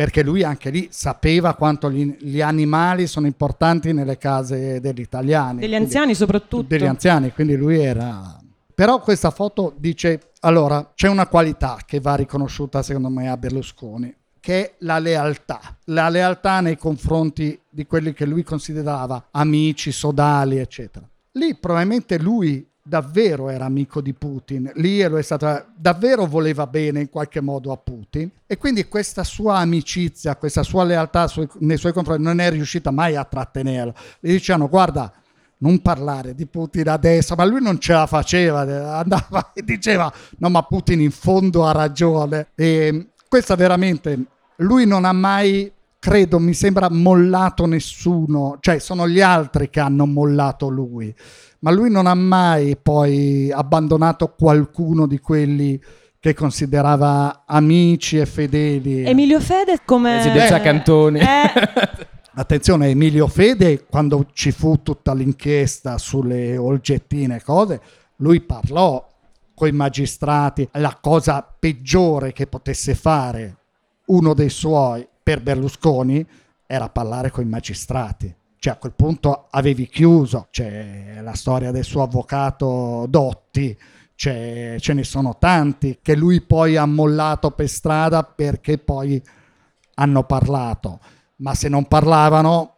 perché lui anche lì sapeva quanto gli, gli animali sono importanti nelle case degli italiani. Degli Quindi- anziani soprattutto. degli anziani, quindi lui era... Però questa foto dice, allora, c'è una qualità che va riconosciuta secondo me a Berlusconi, che è la lealtà. La lealtà nei confronti di quelli che lui considerava amici, sodali, eccetera. Lì probabilmente lui davvero era amico di Putin, lì è stato, davvero voleva bene in qualche modo a Putin. E quindi questa sua amicizia, questa sua lealtà sui- nei suoi confronti non è riuscita mai a trattenerlo. Gli dicevano guarda, non parlare di Putin adesso, ma lui non ce la faceva, andava e diceva no ma Putin in fondo ha ragione. E questa veramente, lui non ha mai, credo, mi sembra mollato nessuno, cioè sono gli altri che hanno mollato lui, ma lui non ha mai poi abbandonato qualcuno di quelli che considerava amici e fedeli. Emilio Fede come... Presidenza Eh, Cantoni. Eh, Attenzione, Emilio Fede, quando ci fu tutta l'inchiesta sulle olgettine e cose, lui parlò con i magistrati. La cosa peggiore che potesse fare uno dei suoi per Berlusconi era parlare con i magistrati. Cioè a quel punto avevi chiuso, c'è la storia del suo avvocato Dotti, ce ne sono tanti che lui poi ha mollato per strada perché poi hanno parlato, ma se non parlavano,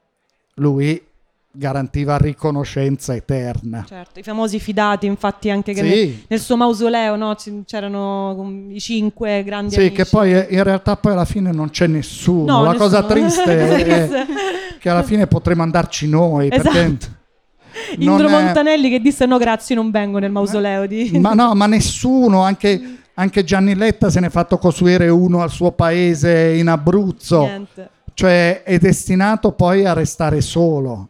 lui garantiva riconoscenza eterna. Certo, i famosi fidati, infatti anche che Sì. nel, nel suo mausoleo no, c'erano um, i cinque grandi Sì, amici. che poi eh, in realtà poi alla fine non c'è nessuno. No, La cosa nessuno. triste è che alla fine potremmo andarci noi. Perché Esatto. non Indro è- Montanelli che disse no grazie non vengo nel mausoleo di... Ma no, ma nessuno, anche, anche Gianni Letta se ne è fatto costruire uno al suo paese in Abruzzo. Niente, Cioè è destinato poi a restare solo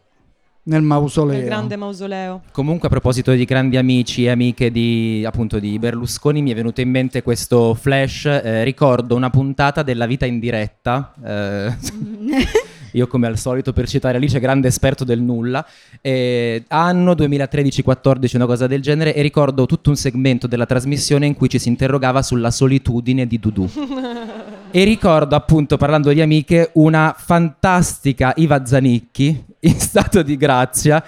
nel mausoleo. nel grande mausoleo. Comunque a proposito di grandi amici e amiche di, appunto, di Berlusconi mi è venuto in mente questo flash, eh, ricordo una puntata della vita in diretta, eh, io come al solito per citare Alice, grande esperto del nulla, eh, anno 2013-14 una cosa del genere e ricordo tutto un segmento della trasmissione in cui ci si interrogava sulla solitudine di Dudu. E ricordo appunto, parlando di amiche, una fantastica Iva Zanicchi in stato di grazia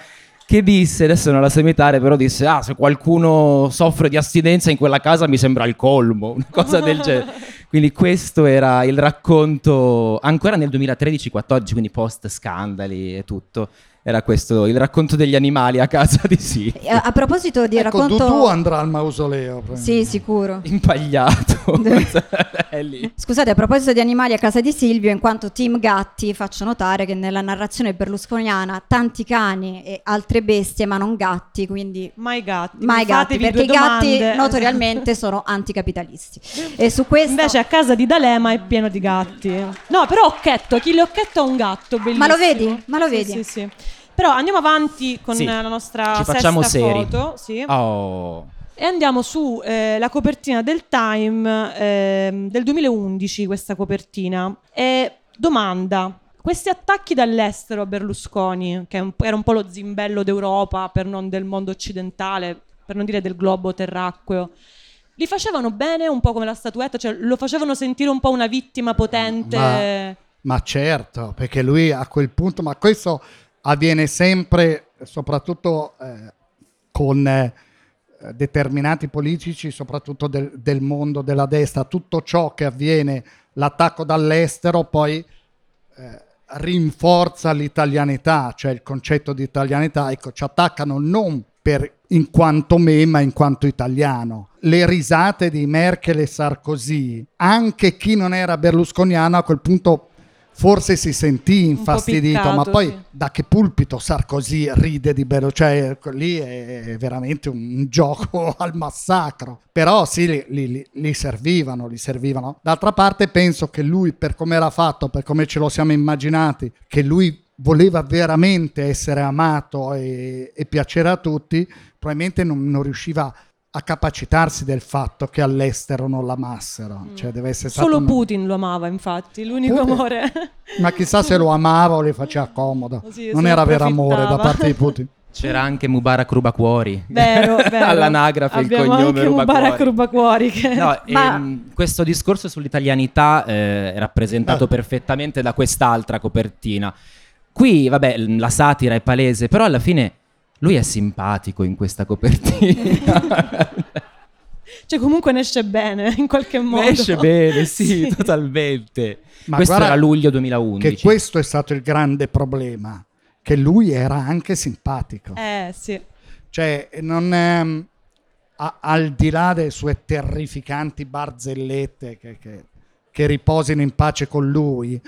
che disse, adesso non la so imitare, però disse, ah, se qualcuno soffre di astinenza in quella casa mi sembra il colmo, una cosa del genere. Quindi questo era il racconto, ancora nel 2013-14, quindi post scandali e tutto, era questo il racconto degli animali a casa di sì, Eh, A proposito di Ecco, racconto... Dudu andrà al mausoleo. Sì, sicuro. impagliato. È lì. Scusate, a proposito di animali a casa di Silvio, in quanto Team Gatti, faccio notare che nella narrazione berlusconiana tanti cani e altre bestie, ma non gatti, quindi Mai gatti. mai gatti, perché i gatti domande. notoriamente sono anticapitalisti. E su questo... Invece a casa di D'Alema è pieno di gatti. No, però Occhetto, Achille Occhetto ha un gatto bellissimo. Ma lo vedi? Ma lo Sì, vedi? Sì, sì. Però andiamo avanti con Sì. la nostra Ci facciamo sesta seri. foto. Sì. Oh. E andiamo su eh, la copertina del Time ehm, del 2011, questa copertina. E domanda. Questi attacchi dall'estero a Berlusconi, che un- era un po' lo zimbello d'Europa, per non del mondo occidentale, per non dire del globo terracqueo, li facevano bene un po' come la statuetta? Cioè lo facevano sentire un po' una vittima potente? Ma- Ma certo, perché lui a quel punto, ma questo avviene sempre, soprattutto eh, con eh, determinati politici, soprattutto del, del mondo della destra, tutto ciò che avviene, l'attacco dall'estero, poi eh, rinforza l'italianità, cioè il concetto di italianità, ecco, ci attaccano non per in quanto me, ma in quanto italiano. Le risate di Merkel e Sarkozy, anche chi non era berlusconiano a quel punto forse si sentì infastidito, ma piccato, poi sì. da che pulpito Sarkozy ride di Berlusconi? Cioè, ecco, lì è veramente un, gioco al massacro. Però sì, li servivano, li servivano. D'altra parte penso che lui, per come era fatto, per come ce lo siamo immaginati, che lui voleva veramente essere amato e, e piacere a tutti, probabilmente non, non riusciva a capacitarsi del fatto che all'estero non l'amassero. Cioè, deve essere Solo un- Putin lo amava, infatti, l'unico Putin- amore. Ma chissà se lo amava o le faceva comodo. Sì, non era vero amore da parte di Putin. C'era anche Mubarak Rubacuori. Vero, vero. All'anagrafe il Abbiamo cognome anche Mubarak Rubacuori. Che... No, Ma- ehm, questo discorso sull'italianità eh, è rappresentato Eh. perfettamente da quest'altra copertina. Qui, vabbè, la satira è palese, però alla fine lui è simpatico in questa copertina. Cioè comunque ne esce bene, in qualche modo. Ne esce bene, sì, totalmente. Ma questo guarda era luglio 2011. Che questo è stato il grande problema, che lui era anche simpatico. Eh, sì. Cioè, non ehm, a- al di là delle sue terrificanti barzellette che, che- che riposino in pace con lui,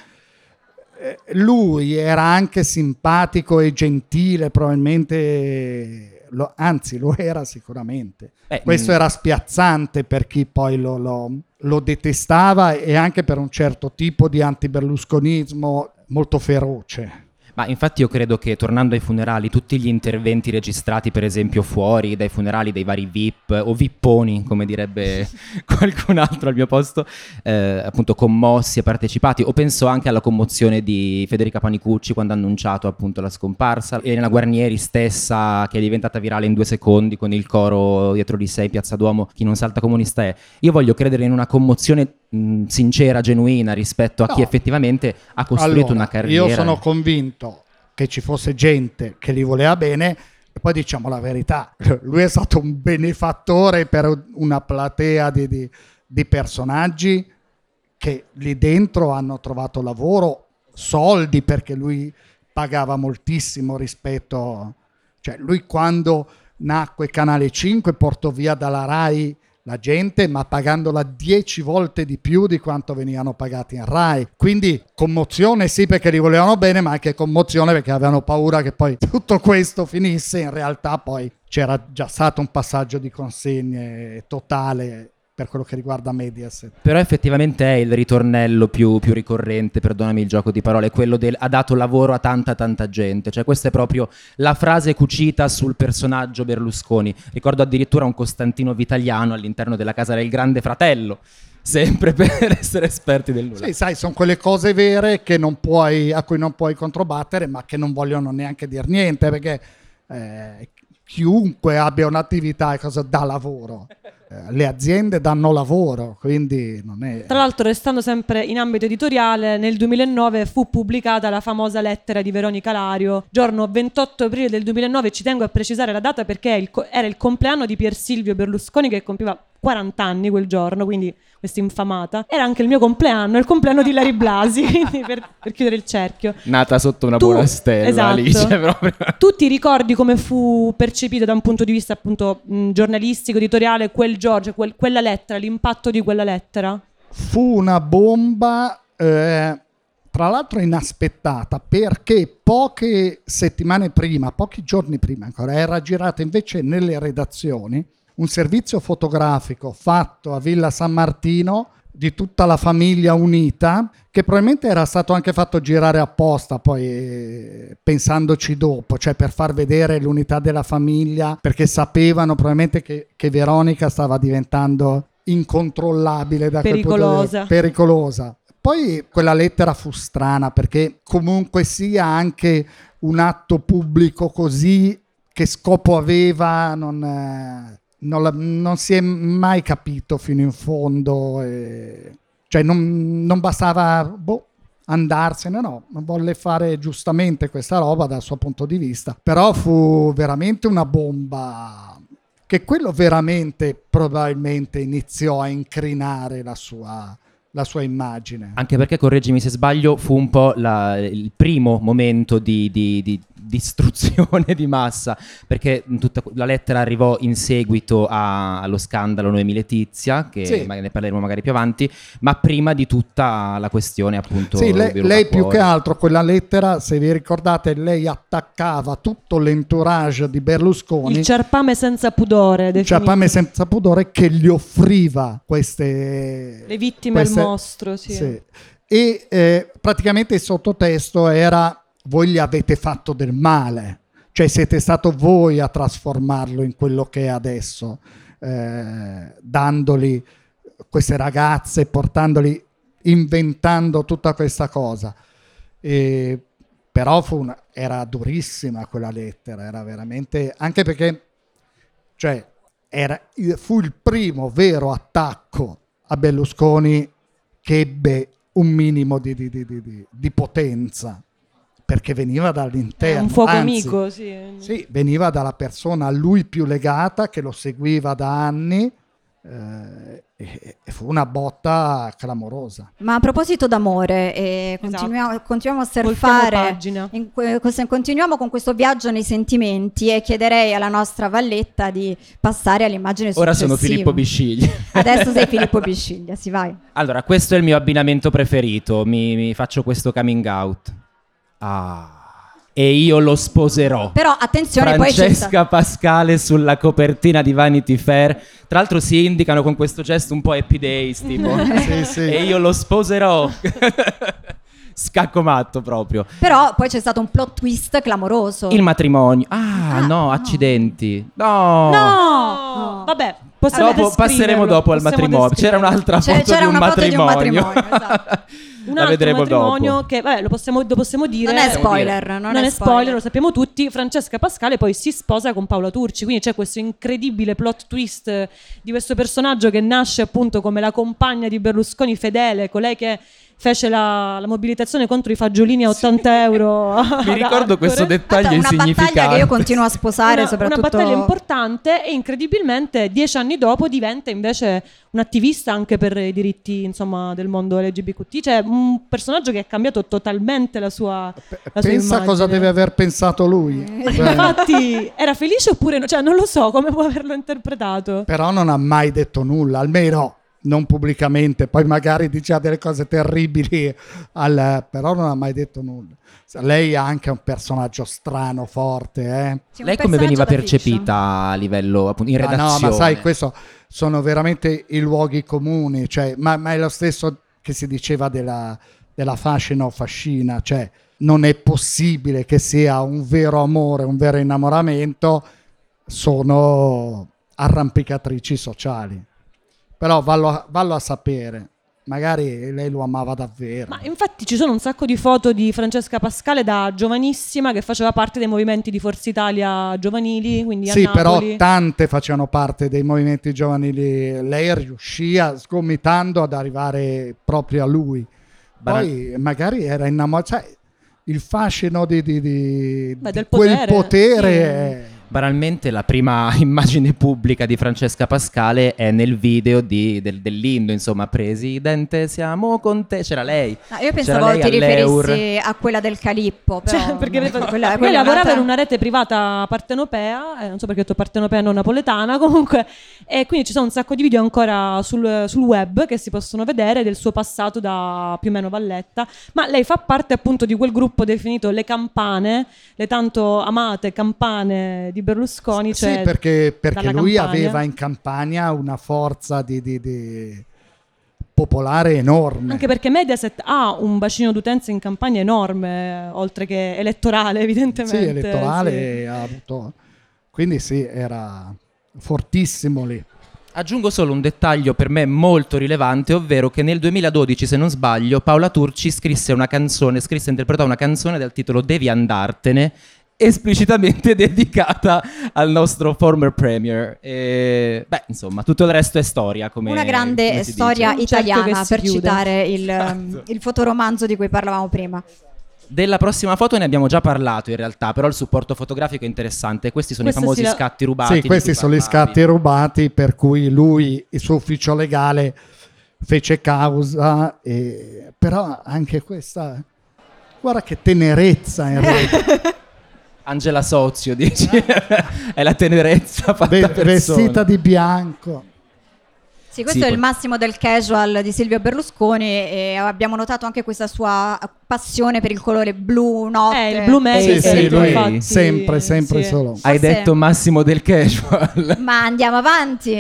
lui era anche simpatico e gentile, probabilmente, lo- anzi lo era sicuramente. Beh, Questo mm, era spiazzante per chi poi lo, lo- lo detestava e anche per un certo tipo di antiberlusconismo molto feroce. Ma infatti io credo che tornando ai funerali, tutti gli interventi registrati per esempio fuori dai funerali dei vari VIP o vipponi, come direbbe qualcun altro al mio posto, eh, appunto commossi e partecipati, o penso anche alla commozione di Federica Panicucci quando ha annunciato appunto la scomparsa, Elena Guarnieri stessa che è diventata virale in due secondi con il coro dietro di sé in Piazza Duomo, chi non salta comunista è. Io voglio credere in una commozione mh, sincera, genuina rispetto a chi No. effettivamente ha costruito Allora, una carriera. Io sono convinto che ci fosse gente che li voleva bene e poi diciamo la verità, lui è stato un benefattore per una platea di, di- di personaggi che lì dentro hanno trovato lavoro, soldi perché lui pagava moltissimo rispetto, cioè lui quando nacque Canale 5 portò via dalla RAI la gente, ma pagandola dieci volte di più di quanto venivano pagati in RAI. Quindi commozione sì perché li volevano bene, ma anche commozione perché avevano paura che poi tutto questo finisse. In realtà poi c'era già stato un passaggio di consegne totale per quello che riguarda Mediaset. Però effettivamente è il ritornello più, più, ricorrente, perdonami il gioco di parole, quello del ha dato lavoro a tanta tanta gente, cioè questa è proprio la frase cucita sul personaggio Berlusconi. Ricordo addirittura un Costantino Vitaliano all'interno della casa del Grande Fratello, sempre per essere esperti del nulla. Sì, sai, sono quelle cose vere puoi, a cui non puoi controbattere, ma che non vogliono neanche dire niente, perché eh, chiunque abbia un'attività e cosa dà lavoro. Eh, le aziende danno lavoro, quindi non è... Tra l'altro, restando sempre in ambito editoriale, nel 2009 fu pubblicata la famosa lettera di Veronica Lario, giorno 28 aprile del 2009, ci tengo a precisare la data perché era il compleanno di Pier Silvio Berlusconi che compiva 40 anni quel giorno, quindi questa infamata. Era anche il mio compleanno, il compleanno di Larry Blasi, per, per, chiudere il cerchio. Nata sotto una tu, buona stella, esatto. Alice, proprio. Tu ti ricordi come fu percepito da un punto di vista appunto mh, giornalistico, editoriale, quel Giorgio, quel, quella lettera, l'impatto di quella lettera? Fu una bomba... Eh tra l'altro inaspettata perché poche settimane prima, pochi giorni prima ancora, era girata invece nelle redazioni un servizio fotografico fatto a Villa San Martino di tutta la famiglia unita, che probabilmente era stato anche fatto girare apposta, poi eh, pensandoci dopo, cioè per far vedere l'unità della famiglia, perché sapevano probabilmente che, che Veronica stava diventando incontrollabile da pericolosa. Di, pericolosa. Poi quella lettera fu strana perché comunque sia anche un atto pubblico così che scopo aveva non, eh, non, la, non, si è mai capito fino in fondo, e, cioè non, non bastava boh, andarsene, no, non volle fare giustamente questa roba dal suo punto di vista, però fu veramente una bomba che quello veramente probabilmente iniziò a incrinare la sua, la sua immagine. Anche perché, correggimi se sbaglio, fu un po' la, il primo momento di, di, di distruzione di massa, perché tutta la lettera arrivò in seguito a, allo scandalo Noemi Letizia, che sì. ne parleremo magari più avanti, ma prima di tutta la questione appunto... Sì, lei, lei più che altro quella lettera, se vi ricordate, lei attaccava tutto l'entourage di Berlusconi. Il ciarpame senza pudore. Il ciarpame senza pudore che gli offriva queste... Le vittime queste, al mostro, sì. sì. E eh, praticamente il sottotesto era voi gli avete fatto del male, cioè siete stato voi a trasformarlo in quello che è adesso, eh, dandoli queste ragazze, portandoli, inventando tutta questa cosa. E, però una, era durissima quella lettera, era veramente, anche perché cioè, era, fu il primo vero attacco a Berlusconi che ebbe un minimo di, di, di, di potenza perché veniva dall'interno. È un fuoco Anzi, amico, sì. Sì, veniva dalla persona a lui più legata che lo seguiva da anni. Eh, e, e, fu una botta clamorosa. Ma a proposito d'amore, eh, esatto. continuiamo, continuiamo, a surfare, in, continuiamo con questo viaggio nei sentimenti e chiederei alla nostra Valletta di passare all'immagine successiva. Ora sono Filippo Bisciglia. Adesso sei Filippo Bisciglia, si vai. Allora, questo è il mio abbinamento preferito, mi, mi faccio questo coming out. Ah. E io lo sposerò. Però attenzione, Francesca poi Pascale sulla copertina di Vanity Fair. Tra l'altro si indicano con questo gesto un po' happy days, tipo. sì, sì. E io lo sposerò. Scacco matto proprio. Però poi c'è stato un plot twist clamoroso. Il matrimonio. Ah, ah no, no, accidenti. No. No. no. Vabbè, dopo, passeremo dopo al matrimonio. C'era un'altra foto, c'era di, un una foto di un matrimonio. Esatto. un la altro matrimonio dopo. che vabbè, lo possiamo, lo possiamo dire. Non è spoiler, non, non è, è spoiler. spoiler, lo sappiamo tutti. Francesca Pascale poi si sposa con Paola Turci, quindi c'è questo incredibile plot twist di questo personaggio che nasce appunto come la compagna di Berlusconi fedele, colei che fece la, la mobilitazione contro i fagiolini a 80 euro. Mi ricordo questo dettaglio una battaglia insignificante. che io continuo a sposare, una, soprattutto una battaglia importante e incredibilmente dieci anni dopo diventa invece un attivista anche per i diritti insomma, del mondo LGBTQ. Cioè un personaggio che ha cambiato totalmente la sua, la sua Pensa cosa immagine. deve aver pensato lui. Cioè, Infatti era felice oppure no? Cioè non lo so come può averlo interpretato. però non ha mai detto nulla, almeno non pubblicamente, poi magari diceva delle cose terribili, al- però non ha mai detto nulla. Lei ha anche un personaggio strano, forte, eh. Lei come veniva percepita a livello appunto, in Ah, redazione? no, ma sai, questo sono veramente i luoghi comuni, cioè, ma, ma è lo stesso che si diceva della, della fascina o fascina, cioè non è possibile che sia un vero amore, un vero innamoramento, sono arrampicatrici sociali. Però vallo a, vallo a sapere, magari lei lo amava davvero. Ma infatti ci sono un sacco di foto di Francesca Pascale da giovanissima che faceva parte dei movimenti di Forza Italia giovanili, quindi a Sì, però tante facevano parte dei movimenti giovanili. Lei riuscì, a- sgomitando, ad arrivare proprio a lui. Poi magari era innamorato. Cioè, il fascino di, di- di- Beh, di del quel potere, potere sì. è- Banalmente la prima immagine pubblica di Francesca Pascale è nel video di- del, dell'Indo, insomma, Presidente siamo con te, c'era lei. No, io C'era pensavo lei ti all'Eur. riferissi a quella del Calippo. Però, Cioè, perché no, lei, quella- quella un'altra- in una rete privata partenopea, eh, non so perché ho detto partenopea non napoletana, comunque, e quindi ci sono un sacco di video ancora sul, sul web che si possono vedere del suo passato da più o meno Valletta, ma lei fa parte appunto di quel gruppo definito Le Campane, le tanto amate campane di Berlusconi, cioè sì, perché, perché dalla lui Campania. aveva in campagna una forza di, di- di- popolare enorme. Anche perché Mediaset ha un bacino d'utenza in campagna enorme, eh, oltre che elettorale, evidentemente. Sì, elettorale sì. ha avuto. Quindi sì, era fortissimo lì. Aggiungo solo un dettaglio per me molto rilevante, ovvero che nel 2012, se non sbaglio, Paola Turci scrisse una canzone, scrisse e interpretò una canzone dal titolo Devi andartene, esplicitamente dedicata al nostro former premier. E, beh, insomma, tutto il resto è storia. Come, Una grande come storia dice. Cerchio italiana si per chiude. citare il, Esatto. il fotoromanzo di cui parlavamo prima. Della prossima foto ne abbiamo già parlato in realtà, però il supporto fotografico è interessante. Questi sono Questa i famosi la- scatti rubati. Sì, questi sono gli scatti rubati per cui lui, il suo ufficio legale, fece causa, e... però anche questa, guarda che tenerezza in realtà, Angela Sozio, dici? è la tenerezza fatta persona. vestita di bianco. Sì, questo Sì, è il massimo del casual di Silvio Berlusconi e abbiamo notato anche questa sua passione per il colore blu notte. Eh, il blu Sì, magic, sì, ecco, lui infatti, sempre, sempre sì. solo. Hai Forse- detto massimo del casual. Ma andiamo avanti.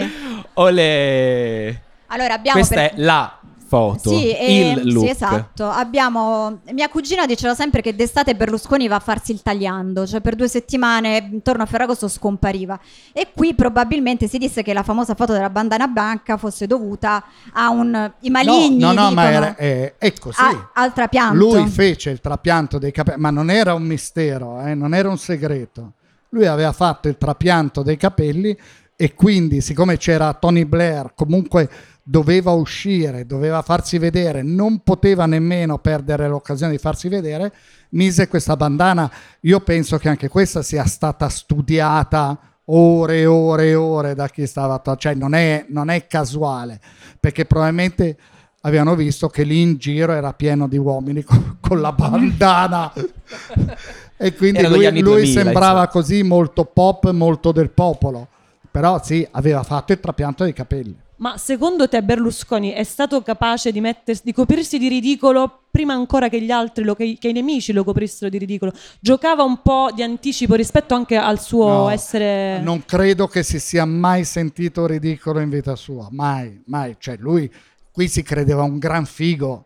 Olè. Allora abbiamo Questa per- è la foto, Sì, e- il look. sì, esatto. Abbiamo mia cugina diceva sempre che d'estate Berlusconi va a farsi il tagliando, cioè per due settimane intorno a Ferragosto scompariva. E qui probabilmente si disse che la famosa foto della bandana bianca fosse dovuta a un i maligni no, no, no, ma dicono, era, eh, è così. a- al trapianto. Lui fece il trapianto dei capelli, ma non era un mistero, eh, non era un segreto. Lui aveva fatto il trapianto dei capelli e quindi, siccome c'era Tony Blair, comunque doveva uscire, doveva farsi vedere, non poteva nemmeno perdere l'occasione di farsi vedere, mise questa bandana. Io penso che anche questa sia stata studiata ore e ore e ore da chi stava attorno, cioè non è, non è casuale, perché probabilmente avevano visto che lì in giro era pieno di uomini con, con la bandana e quindi Erano lui, lui 2000, sembrava insomma. così molto pop, molto del popolo, però sì, aveva fatto il trapianto dei capelli. Ma secondo te Berlusconi è stato capace di, mettersi, di coprirsi di ridicolo prima ancora che gli altri, lo- che, che i nemici lo coprissero di ridicolo? Giocava un po' di anticipo rispetto anche al suo No, essere... Non credo che si sia mai sentito ridicolo in vita sua, mai, mai. Cioè lui qui si credeva un gran figo,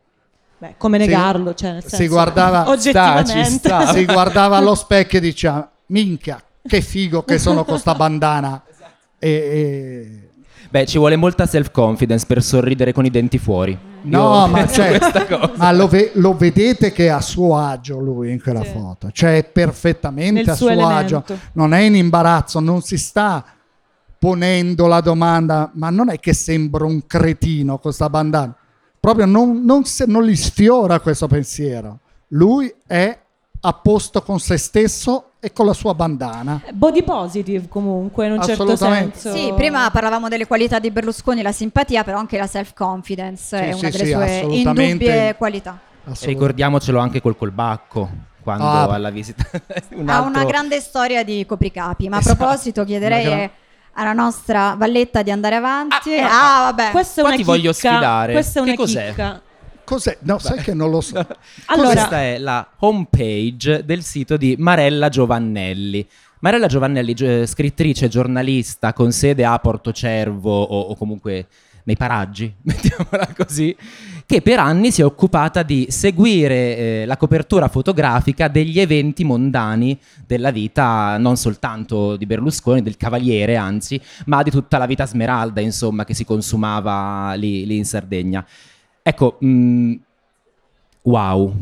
Beh, come si- negarlo? Cioè, nel si senso, guardava- oggettivamente. Sta, si guardava allo specchio e diceva minchia, che figo che sono con sta bandana. E, e- Beh, ci vuole molta self-confidence per sorridere con i denti fuori. No, Io ma, cioè, ma lo, ve- lo vedete che è a suo agio lui in quella Sì. foto, cioè è perfettamente Nel a suo suo agio, elemento. non è in imbarazzo, non si sta ponendo la domanda, ma non è che sembro un cretino con sta bandana. proprio non, non, se- non li sfiora questo pensiero. Lui è a posto con se stesso e con la sua bandana. Body positive comunque, in un certo senso. Sì, prima parlavamo delle qualità di Berlusconi, la simpatia, però anche la self-confidence è Sì, una sì, delle sì, sue indubbie qualità. Ricordiamocelo anche col colbacco, quando Ah. alla visita... un Ha altro- una grande storia di copricapi, ma a Esatto. proposito chiederei Una gran- alla nostra Valletta di andare avanti. Ah, Ah, ah, vabbè. Questa è Qua una ti chicca. voglio sfidare. Questa è Che una cos'è? chicca. Cos'è? No, sai che non lo so. Allora, Questa è la homepage del sito di Marella Giovannelli. Marella Giovannelli, gi- scrittrice, giornalista con sede a Portocervo o, o comunque nei paraggi, mettiamola così, che per anni si è occupata di seguire eh, la copertura fotografica degli eventi mondani della vita non soltanto di Berlusconi, del Cavaliere anzi, ma di tutta la vita smeralda, insomma, che si consumava lì, lì in Sardegna. Ecco, mm, wow.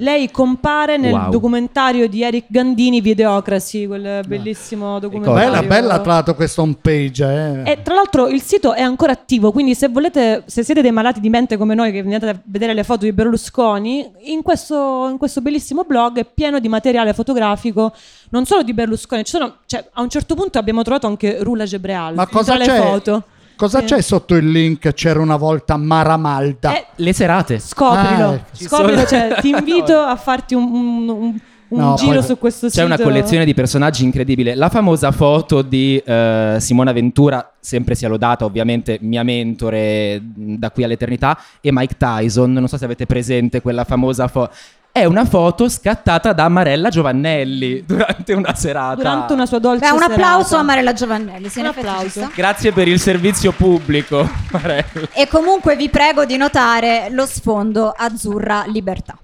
lei compare nel Wow. documentario di Eric Gandini, Videocracy, quel bellissimo documentario. Bella, bella tra l'altro questa homepage. Eh. E tra l'altro il sito è ancora attivo, quindi se volete, se siete dei malati di mente come noi che andate a vedere le foto di Berlusconi, in questo, in questo bellissimo blog è pieno di materiale fotografico, non solo di Berlusconi, ci sono, cioè, a un certo punto abbiamo trovato anche Rula Gebreal Ma cosa tra le c'è? foto. Cosa c'è sotto il link? C'era una volta Mara Malta. Eh, Le serate. Scoprilo, Ah, ecco. scoprilo, Ci cioè, ti invito a farti un, un- un- un No, giro poi- su questo C'è sito. una collezione di personaggi incredibile. La famosa foto di eh, Simona Ventura, sempre sia lodata, ovviamente mia mentore da qui all'eternità, e Mike Tyson. Non so se avete presente quella famosa foto. È una foto scattata da Marella Giovannelli durante una serata. durante una sua dolce Beh, un applauso serata. a Marella Giovannelli. sì, Un applauso. Grazie per il servizio pubblico, Marella. E comunque vi prego di notare lo sfondo azzurra libertà.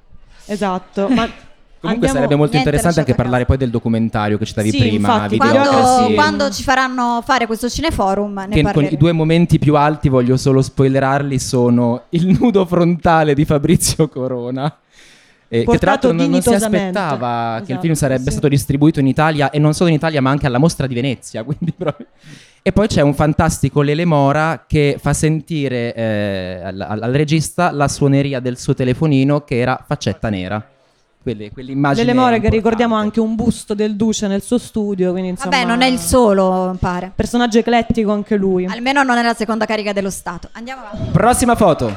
Esatto, ma Comunque andiamo- sarebbe molto interessante anche parlare poi del documentario che citavi Sì, prima, infatti, Quando, quando ci faranno fare questo cineforum ne che con i due momenti più alti, voglio solo spoilerarli, sono il nudo frontale di Fabrizio Corona. Eh, che tra l'altro non, non si aspettava che il Esatto, film sarebbe sì. stato distribuito in Italia e non solo in Italia ma anche alla mostra di Venezia. quindi proprio- E poi c'è un fantastico Lele Mora che fa sentire eh, al, al- al regista la suoneria del suo telefonino che era faccetta nera. Quelle, quell'immagine Lele More che ricordiamo anche un busto del Duce nel suo studio, quindi insomma Vabbè, non è il solo, pare. personaggio eclettico anche lui. Almeno non è la seconda carica dello Stato. Andiamo avanti. Prossima foto.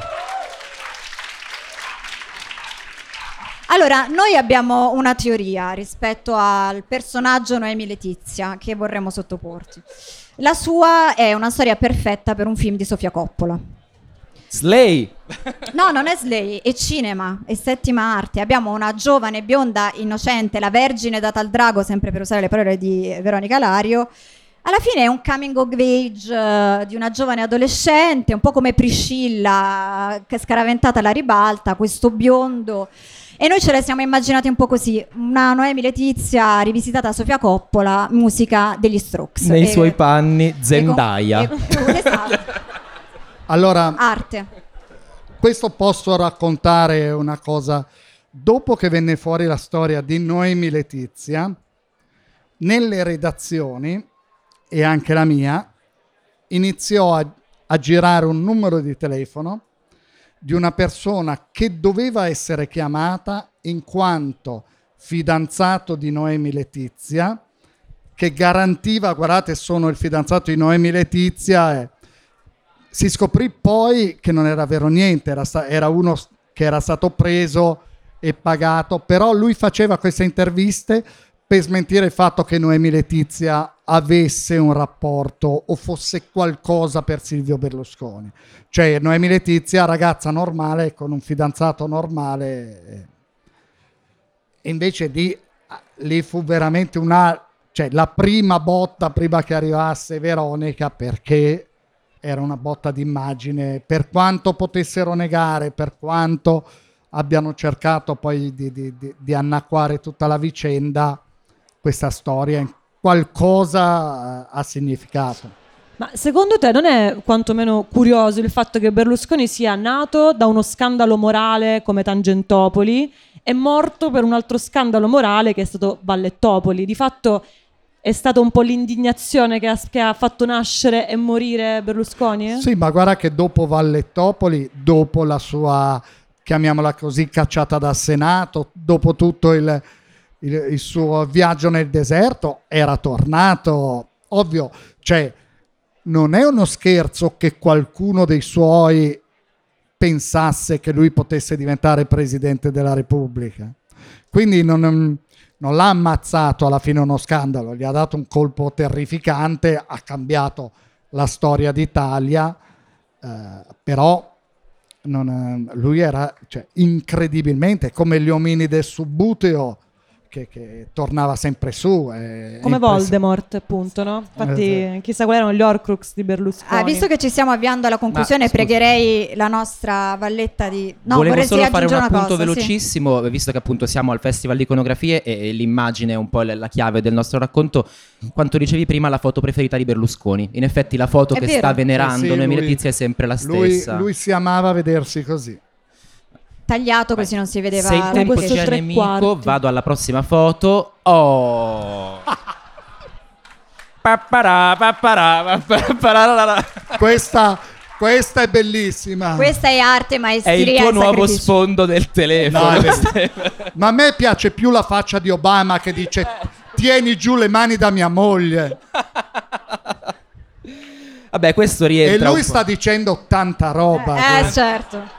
Allora, noi abbiamo una teoria rispetto al personaggio Noemi Letizia che vorremmo sottoporti. La sua è una storia perfetta per un film di Sofia Coppola. Slay. No, non è Slay, è cinema, è settima arte. Abbiamo una giovane bionda innocente, la vergine data al drago, sempre per usare le parole di Veronica Lario. Alla fine è un coming of age eh, di una giovane adolescente, un po' come Priscilla, che è scaraventata alla ribalta, questo biondo. E noi ce la siamo immaginati un po' così, una Noemi Letizia rivisitata da Sofia Coppola, musica degli Strokes. Nei E- suoi panni e con- Zendaya. e- esatto, Allora, arte. questo posso raccontare una cosa. Dopo che venne fuori la storia di Noemi Letizia, nelle redazioni, e anche la mia, iniziò a, a girare un numero di telefono di una persona che doveva essere chiamata in quanto fidanzato di Noemi Letizia, che garantiva, guardate, sono il fidanzato di Noemi Letizia. E si scoprì poi che non era vero niente, era, sta- era uno che era stato preso e pagato, però lui faceva queste interviste per smentire il fatto che Noemi Letizia avesse un rapporto o fosse qualcosa per Silvio Berlusconi. Cioè Noemi Letizia, ragazza normale con un fidanzato normale. eh. E invece lì, lì fu veramente una, cioè la prima botta prima che arrivasse Veronica perché era una botta d'immagine, per quanto potessero negare, per quanto abbiano cercato poi di, di- di- di annacquare tutta la vicenda, questa storia in qualcosa eh, ha significato. Ma secondo te non è quantomeno curioso il fatto che Berlusconi sia nato da uno scandalo morale come Tangentopoli e morto per un altro scandalo morale che è stato Ballettopoli? Di fatto è stata un po' l'indignazione che ha, che ha fatto nascere e morire Berlusconi? Sì, ma guarda che dopo Vallettopoli, dopo la sua, chiamiamola così, cacciata dal Senato, dopo tutto il, il, il suo viaggio nel deserto, era tornato. Ovvio, cioè, non è uno scherzo che qualcuno dei suoi pensasse che lui potesse diventare presidente della Repubblica. Quindi non, non l'ha ammazzato alla fine uno scandalo, gli ha dato un colpo terrificante, ha cambiato la storia d'Italia, eh, però non, lui era cioè, incredibilmente come gli omini del subbuteo che, che tornava sempre su. eh, Come Voldemort, appunto, no? Infatti, Esatto. chissà quali erano gli Horcrux di Berlusconi. Ah, visto che ci stiamo avviando alla conclusione, Ma, pregherei la nostra Valletta di... No, Volevo solo fare un appunto cosa, sì. velocissimo, visto che appunto siamo al Festival di Iconografie e, e l'immagine è un po' la, la chiave del nostro racconto. Quanto dicevi prima, la foto preferita di Berlusconi. In effetti la foto È che vero. sta venerando Sì, sì, Noemi lui- Letizia è sempre la Lui, stessa. lui si amava vedersi così. Tagliato così non si vedeva Se il tempo questo è tre nemico, quarti. vado alla prossima foto. Oh! Papparà, papparà, papparà, Questa, questa è bellissima. Questa è arte, È maestria il tuo e nuovo sacrificio. sfondo del telefono. No, è è- Ma a me piace più la faccia di Obama che dice tieni giù le mani da mia moglie. Vabbè, questo E rientra. lui un po'. sta dicendo tanta roba. Eh, certo.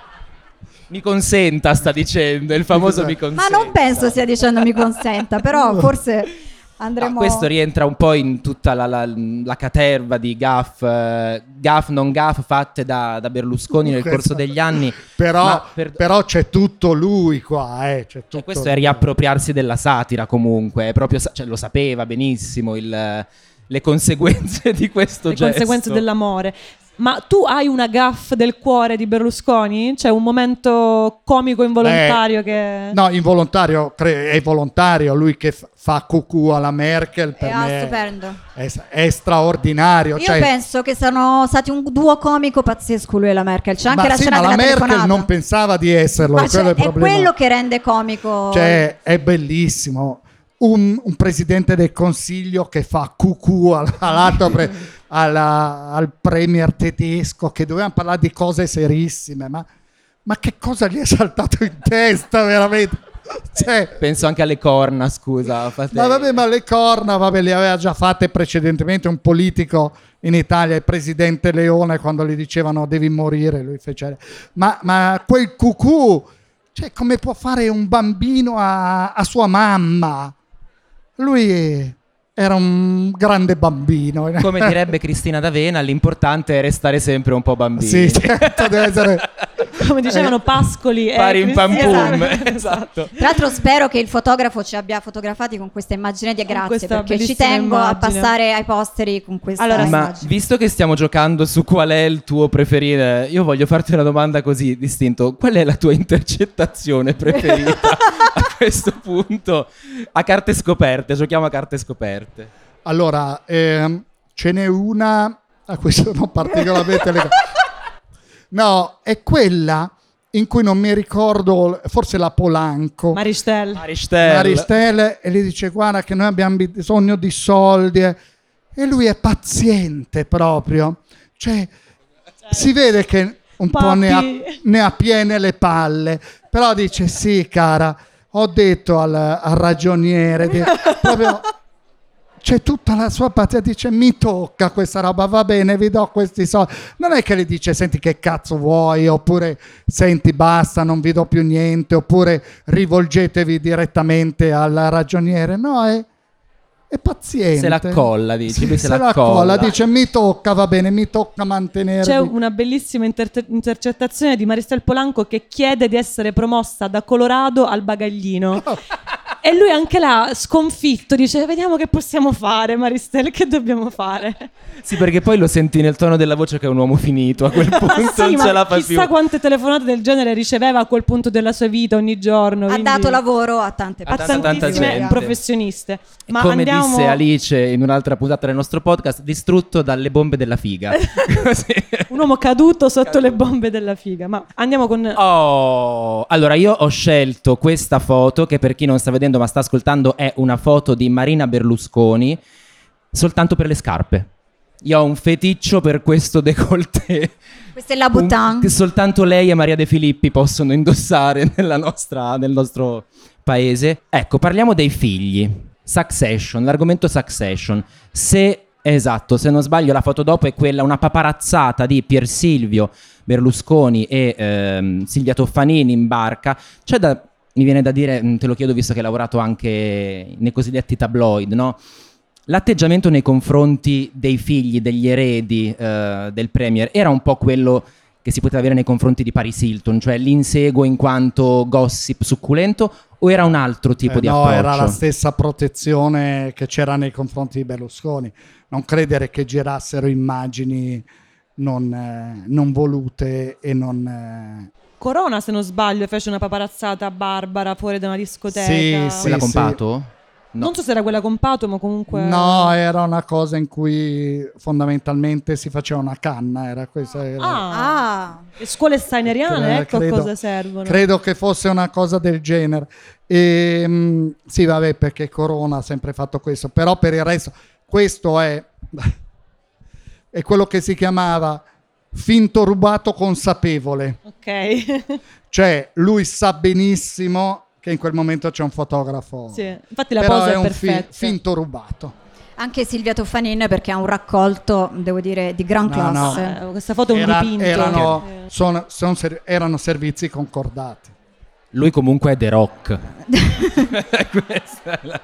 Mi consenta, sta dicendo. Il famoso mi Ma consenta. non penso stia dicendo mi consenta, però forse andremo... No, questo rientra un po' in tutta la, la- la caterva di gaff, eh, gaff non gaff fatte da, da Berlusconi nel corso degli anni. Però, Ma per- però c'è tutto lui qua. Eh, c'è tutto Cioè, questo è lui. riappropriarsi della satira comunque, è proprio, cioè, lo sapeva benissimo il- le conseguenze di questo le gesto. conseguenze dell'amore. Ma tu hai una gaff del cuore di Berlusconi? C'è un momento comico involontario che... No, involontario, cre- è volontario. Lui che f- fa cucù alla Merkel per Eh, ah, me stupendo. è, è straordinario. Io cioè- penso che siano stati un duo comico pazzesco lui e la Merkel. C'è anche ma la sì, scena ma la Merkel telefonata. non pensava di esserlo. Ma quello c'è- è, il è quello che rende comico. Cioè, è bellissimo. Un, un presidente del consiglio che fa cucù al- all'altro pre- alla- al premier tedesco che dovevano parlare di cose serissime. Ma, ma che cosa gli è saltato in testa veramente? Cioè, Penso anche alle corna, scusa. fate- ma vabbè, ma le corna, vabbè, le aveva già fatte precedentemente un politico in Italia, il presidente Leone, quando gli dicevano devi morire, lui fece... Ma, ma quel cucù, cioè come può fare un bambino a, a sua mamma? Lui era un grande bambino. Come direbbe Cristina D'Avena, l'importante è restare sempre un po' bambini. Sì, certo, deve essere... Come dicevano Pascoli e Pari in pam pum. Esatto. esatto. Tra l'altro spero che il fotografo ci abbia fotografati con questa immagine di grazie perché ci tengo a immagine. passare ai posteri con questa Allora, Ma immagine. visto che stiamo giocando su qual è il tuo preferito, io voglio farti una domanda così distinto. Qual è la tua intercettazione preferita a questo punto? A carte scoperte, giochiamo a carte scoperte. Allora, ehm, ce n'è una a cui sono particolarmente legato. No, è quella in cui non mi ricordo, forse la Polanco. Maristel. Maristel. Maristelle e gli dice guarda che noi abbiamo bisogno di soldi eh." e lui è paziente proprio cioè si vede che un po' ne ha, Papi. ne ha piene le palle però dice sì cara ho detto al, al ragioniere di- proprio c'è tutta la sua pazienza, dice mi tocca questa roba, va bene, vi do questi soldi. Non è che le dice senti che cazzo vuoi, oppure senti basta, non vi do più niente, oppure rivolgetevi direttamente al ragioniere. No, è, è paziente. Se la colla, dici, Sì, se la la colla. colla, dice mi tocca, va bene, mi tocca mantenere. C'è una bellissima inter- intercettazione di Maristel Polanco che chiede di essere promossa da Colorado al bagaglino. E lui anche là, sconfitto, dice: Vediamo che possiamo fare, Maristel, che dobbiamo fare? Sì, perché poi lo senti nel tono della voce che è un uomo finito. A quel punto Ma sì, non ma ce la fa chissà più. quante telefonate del genere riceveva a quel punto della sua vita ogni giorno. ha quindi- dato lavoro a tante A a persone. tantissime gente. professioniste. Ma Come andiamo... disse Alice in un'altra puntata del nostro podcast, distrutto dalle bombe della figa. Un uomo caduto sotto le bombe della figa. Ma andiamo con. Oh, allora io ho scelto questa foto che per chi non sta vedendo ma sta ascoltando è una foto di Marina Berlusconi soltanto per le scarpe. Io ho un feticcio per questo décolleté. Questa è la Boutin. Che soltanto lei e Maria De Filippi possono indossare nella nostra- nel nostro paese. Ecco, parliamo dei figli. Succession, l'argomento Succession. Se, esatto, se non sbaglio la foto dopo è quella, una paparazzata di Pier Silvio Berlusconi e ehm, Silvia Toffanini in barca. C'è da, mi viene da dire, mm, te lo chiedo visto che hai lavorato anche nei cosiddetti tabloid, no? L'atteggiamento nei confronti dei figli, degli eredi eh, del Premier era un po' quello che si poteva avere nei confronti di Paris Hilton, cioè l'inseguo in quanto gossip succulento o era un altro tipo Eh, di no, approccio? era la stessa protezione che c'era nei confronti di Berlusconi. Non credere che girassero immagini non, eh, non volute e non... Corona, se non sbaglio, fece una paparazzata a Barbara fuori da una discoteca. Sì, sì. Quella con Pato? No. Non so se era quella con Pato, ma comunque... No, era una cosa in cui fondamentalmente si faceva una canna. Era questa, era- Ah, Ah, le scuole steineriane, ecco a credo- cosa servono. Credo che fosse una cosa del genere. E, mm, sì, vabbè, perché Corona ha sempre fatto questo, però per il resto, questo è, è quello che si chiamava finto rubato consapevole. Ok. Cioè, lui sa benissimo che in quel momento c'è un fotografo. sì. Infatti la però posa è è, un fi- perfetta. finto rubato. anche Silvia Toffanin perché ha un raccolto, devo dire, di gran No, no. classe. Eh, questa foto è un Era- dipinto. erano, Eh. sono- son ser- erano servizi concordati. Lui comunque è The Rock. La-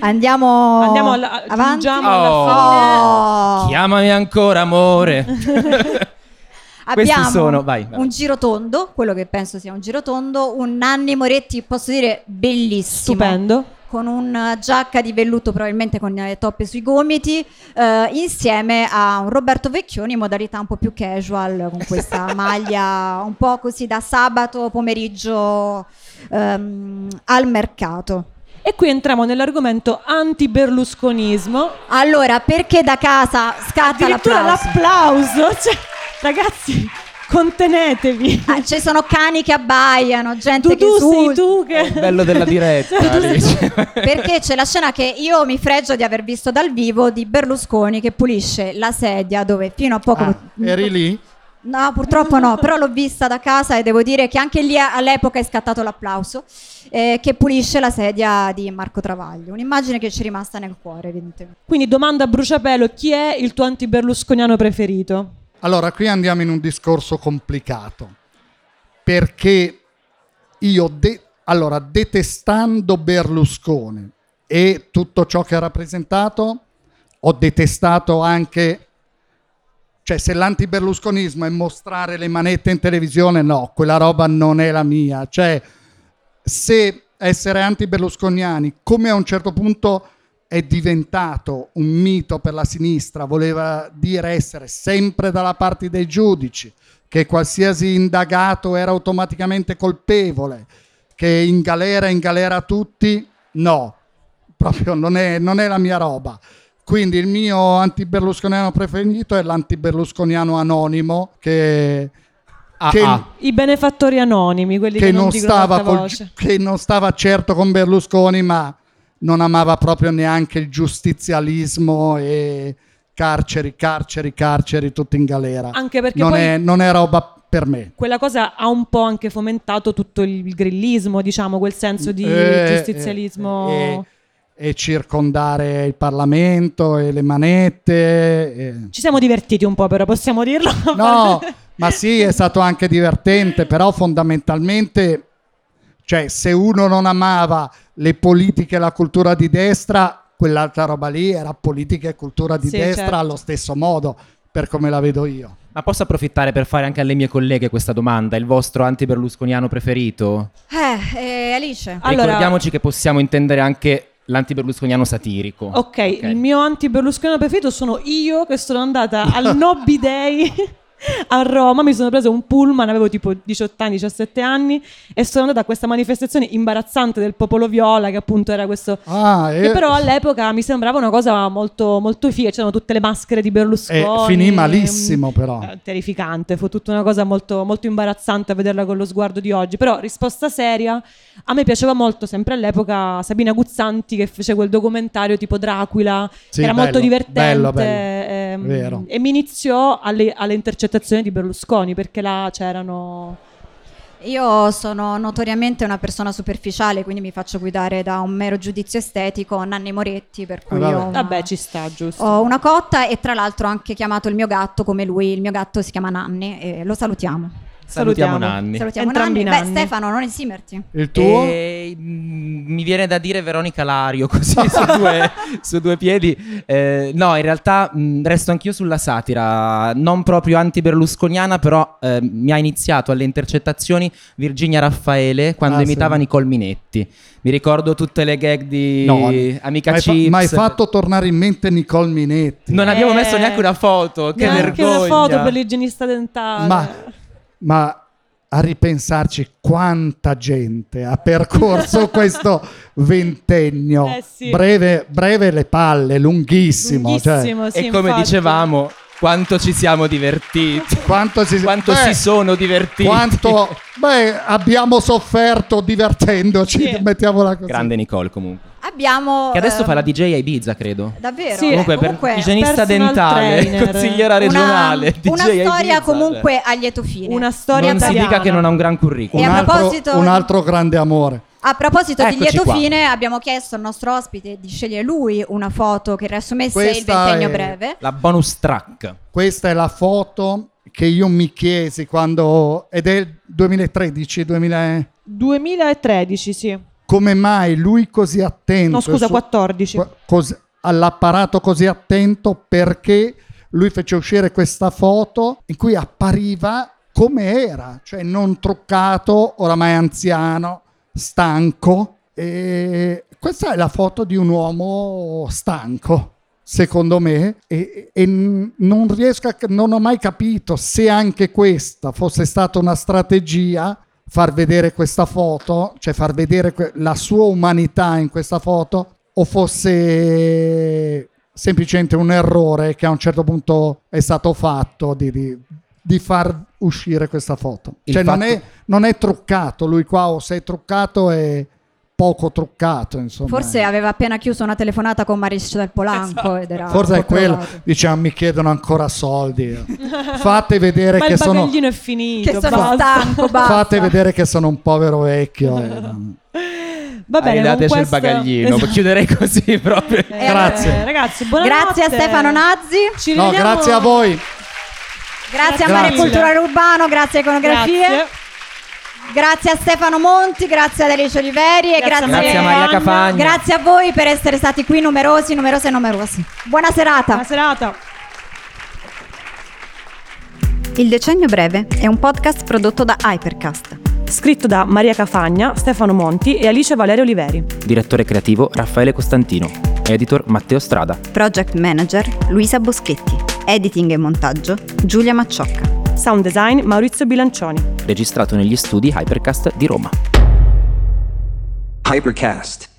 Andiamo, Andiamo alla- avanti. alla Oh. Chiamami ancora amore. Abbiamo sono- vai, vai. un girotondo, quello che penso sia un girotondo, un Nanni Moretti, posso dire, bellissimo. Stupendo. Con una giacca di velluto, probabilmente con le toppe sui gomiti, eh, insieme a un Roberto Vecchioni in modalità un po' più casual, con questa maglia un po' così da sabato pomeriggio ehm, al mercato. E qui entriamo nell'argomento anti-berlusconismo. Allora, perché da casa scatta Addirittura l'applauso? l'applauso. Cioè, ragazzi, contenevi. Ah, ci sono cani che abbaiano, gente Tu, che tu sei tu che... Il bello della diretta. Perché c'è la scena che io mi fregio di aver visto dal vivo di Berlusconi che pulisce la sedia dove fino a poco... Ah, eri lì? No, purtroppo no, però l'ho vista da casa e devo dire che anche lì all'epoca è scattato l'applauso, eh, che pulisce la sedia di Marco Travaglio. Un'immagine che ci è rimasta nel cuore, evidentemente. Quindi domanda a bruciapelo, chi è il tuo anti-berlusconiano preferito? Allora, qui andiamo in un discorso complicato, perché io, de- allora, detestando Berlusconi e tutto ciò che ha rappresentato, ho detestato anche, cioè se l'antiberlusconismo è mostrare le manette in televisione, no, quella roba non è la mia, cioè se essere anti-berlusconiani, come a un certo punto è diventato un mito per la sinistra, voleva dire essere sempre dalla parte dei giudici, che qualsiasi indagato era automaticamente colpevole, che in galera in galera tutti, no, proprio non è, non è la mia roba. Quindi il mio antiberlusconiano preferito è l'antiberlusconiano anonimo che, Ah, che- ah. I benefattori anonimi, quelli che, che non, non, stava col- che non stava certo con Berlusconi, ma non amava proprio neanche il giustizialismo e carceri, carceri, carceri, tutti in galera. Anche perché non, poi- è, non è roba per me. Quella cosa ha un po' anche fomentato tutto il grillismo, diciamo, quel senso di Eh, giustizialismo. eh, e, e circondare il Parlamento e le manette. Ci siamo divertiti un po', però possiamo dirlo. No, ma sì, è stato anche divertente, però fondamentalmente, cioè, se uno non amava le politiche e la cultura di destra, quell'altra roba lì era politica e cultura di Sì, destra certo. allo stesso modo, per come la vedo io. Ma posso approfittare per fare anche alle mie colleghe questa domanda? Il vostro anti-berlusconiano preferito? Eh, eh, Alice. Allora- Ricordiamoci che possiamo intendere anche l'anti-berlusconiano satirico. Ok, il mio anti-berlusconiano preferito sono io che sono andata al Nobby Day a Roma, mi sono preso un pullman, avevo tipo 18 anni, 17 anni e sono andata a questa manifestazione imbarazzante del popolo viola che appunto era questo... Ah, Che e- però all'epoca mi sembrava una cosa molto, molto figa, c'erano tutte le maschere di Berlusconi. E finì malissimo, però. Eh, terrificante, fu tutta una cosa molto, molto imbarazzante a vederla con lo sguardo di oggi. Però, risposta seria, a me piaceva molto sempre all'epoca Sabina Guzzanti che fece quel documentario tipo Dracula, Sì, che era molto bello, divertente. bello, bello. ehm. E mi iniziò alle, alle intercettazioni di Berlusconi perché là c'erano. Io sono notoriamente una persona superficiale, quindi mi faccio guidare da un mero giudizio estetico, Nanni Moretti, per cui Eh, vabbè. una, Vabbè, ci sta, giusto. ho una cotta e tra l'altro ho anche chiamato il mio gatto come lui, il mio gatto si chiama Nanni e lo salutiamo. Salutiamo Salutiamo. Nanni. Salutiamo Entrambi Nanni. Nanni. Beh, Stefano, non esimerti. Il tuo? E, mm, mi viene da dire Veronica Lario così su, due, su due piedi. Eh, no, in realtà mh, resto anch'io sulla satira, non proprio anti-berlusconiana, però eh, mi ha iniziato alle intercettazioni Virginia Raffaele quando Ah, imitava sì. Nicole Minetti. Mi ricordo tutte le gag di No, Amica fa- Chips. mi hai fatto tornare in mente Nicole Minetti. Non abbiamo Eh, messo neanche una foto, che Neanche vergogna. una foto per l'igienista dentale. Ma, ma a ripensarci quanta gente ha percorso questo ventennio. Eh sì. breve, breve le palle, lunghissimo. cioè, Lunghissimo, sì, E come infatti. dicevamo, quanto ci siamo divertiti. quanto si, quanto beh, si sono divertiti. Quanto beh, abbiamo sofferto divertendoci, Sì. mettiamola così. Grande Nicole comunque. Abbiamo... Che adesso ehm, fa la DJ a Ibiza, credo. Davvero? Sì. Comunque, per Comunque, igienista personal dentale, trainer. consigliera una, regionale, DJ una a storia Ibiza, comunque a lieto fine. Una storia non si italiana. dica che non ha un gran curriculum. Un a altro, proposito- un altro grande amore. A proposito di Eccoci lieto qua. fine, abbiamo chiesto al nostro ospite di scegliere lui una foto che riassumesse il ventennio è- breve. La bonus track. Questa è la foto che io mi chiesi quando ed è il 2013 2000 2013, sì. Come mai lui così attento No, scusa, su- 14. qua- cos- all'apparato così attento perché lui fece uscire questa foto in cui appariva come era, cioè non truccato, oramai anziano, stanco. E questa è la foto di un uomo stanco, secondo me, e, e non riesco a, non ho mai capito se anche questa fosse stata una strategia far vedere questa foto, cioè far vedere la sua umanità in questa foto, o fosse semplicemente un errore che a un certo punto è stato fatto di, di- di far uscire questa foto. Il Cioè non, fatto- è, non è truccato, lui qua o sei truccato è poco truccato, insomma. Forse aveva appena chiuso una telefonata con Mariscia del Polanco ed era Forse è quello, diciamo, mi chiedono ancora soldi. Fate vedere Ma che il sono... è finito. Che sono basta. stanco, basta. Fate vedere che sono un povero vecchio. eh. Va bene, Arrivateci il questo- bagaglino, Esatto. chiuderei così proprio. Eh, Grazie. ragazzi, buonanotte. Grazie a Stefano Nazzi, Ci No, vediamo- grazie a voi. grazie a Grazie. Mare Culturale Urbano, grazie a Iconografie, Grazie. Grazie a Stefano Monti, grazie ad Alice Oliveri e Grazie a grazie, Grazie a Maria Cafagna. grazie a voi per essere stati qui numerosi, numerose e numerosi. Buona serata. Buona serata. Il Decennio Breve è un podcast prodotto da Hypercast. Scritto da Maria Cafagna, Stefano Monti e Alice Valerio Oliveri. Direttore creativo Raffaele Costantino. Editor Matteo Strada. Project Manager Luisa Boschetti. Editing e montaggio Giulia Macciocca. Sound design Maurizio Bilancioni. Registrato negli studi Hypercast di Roma. Hypercast.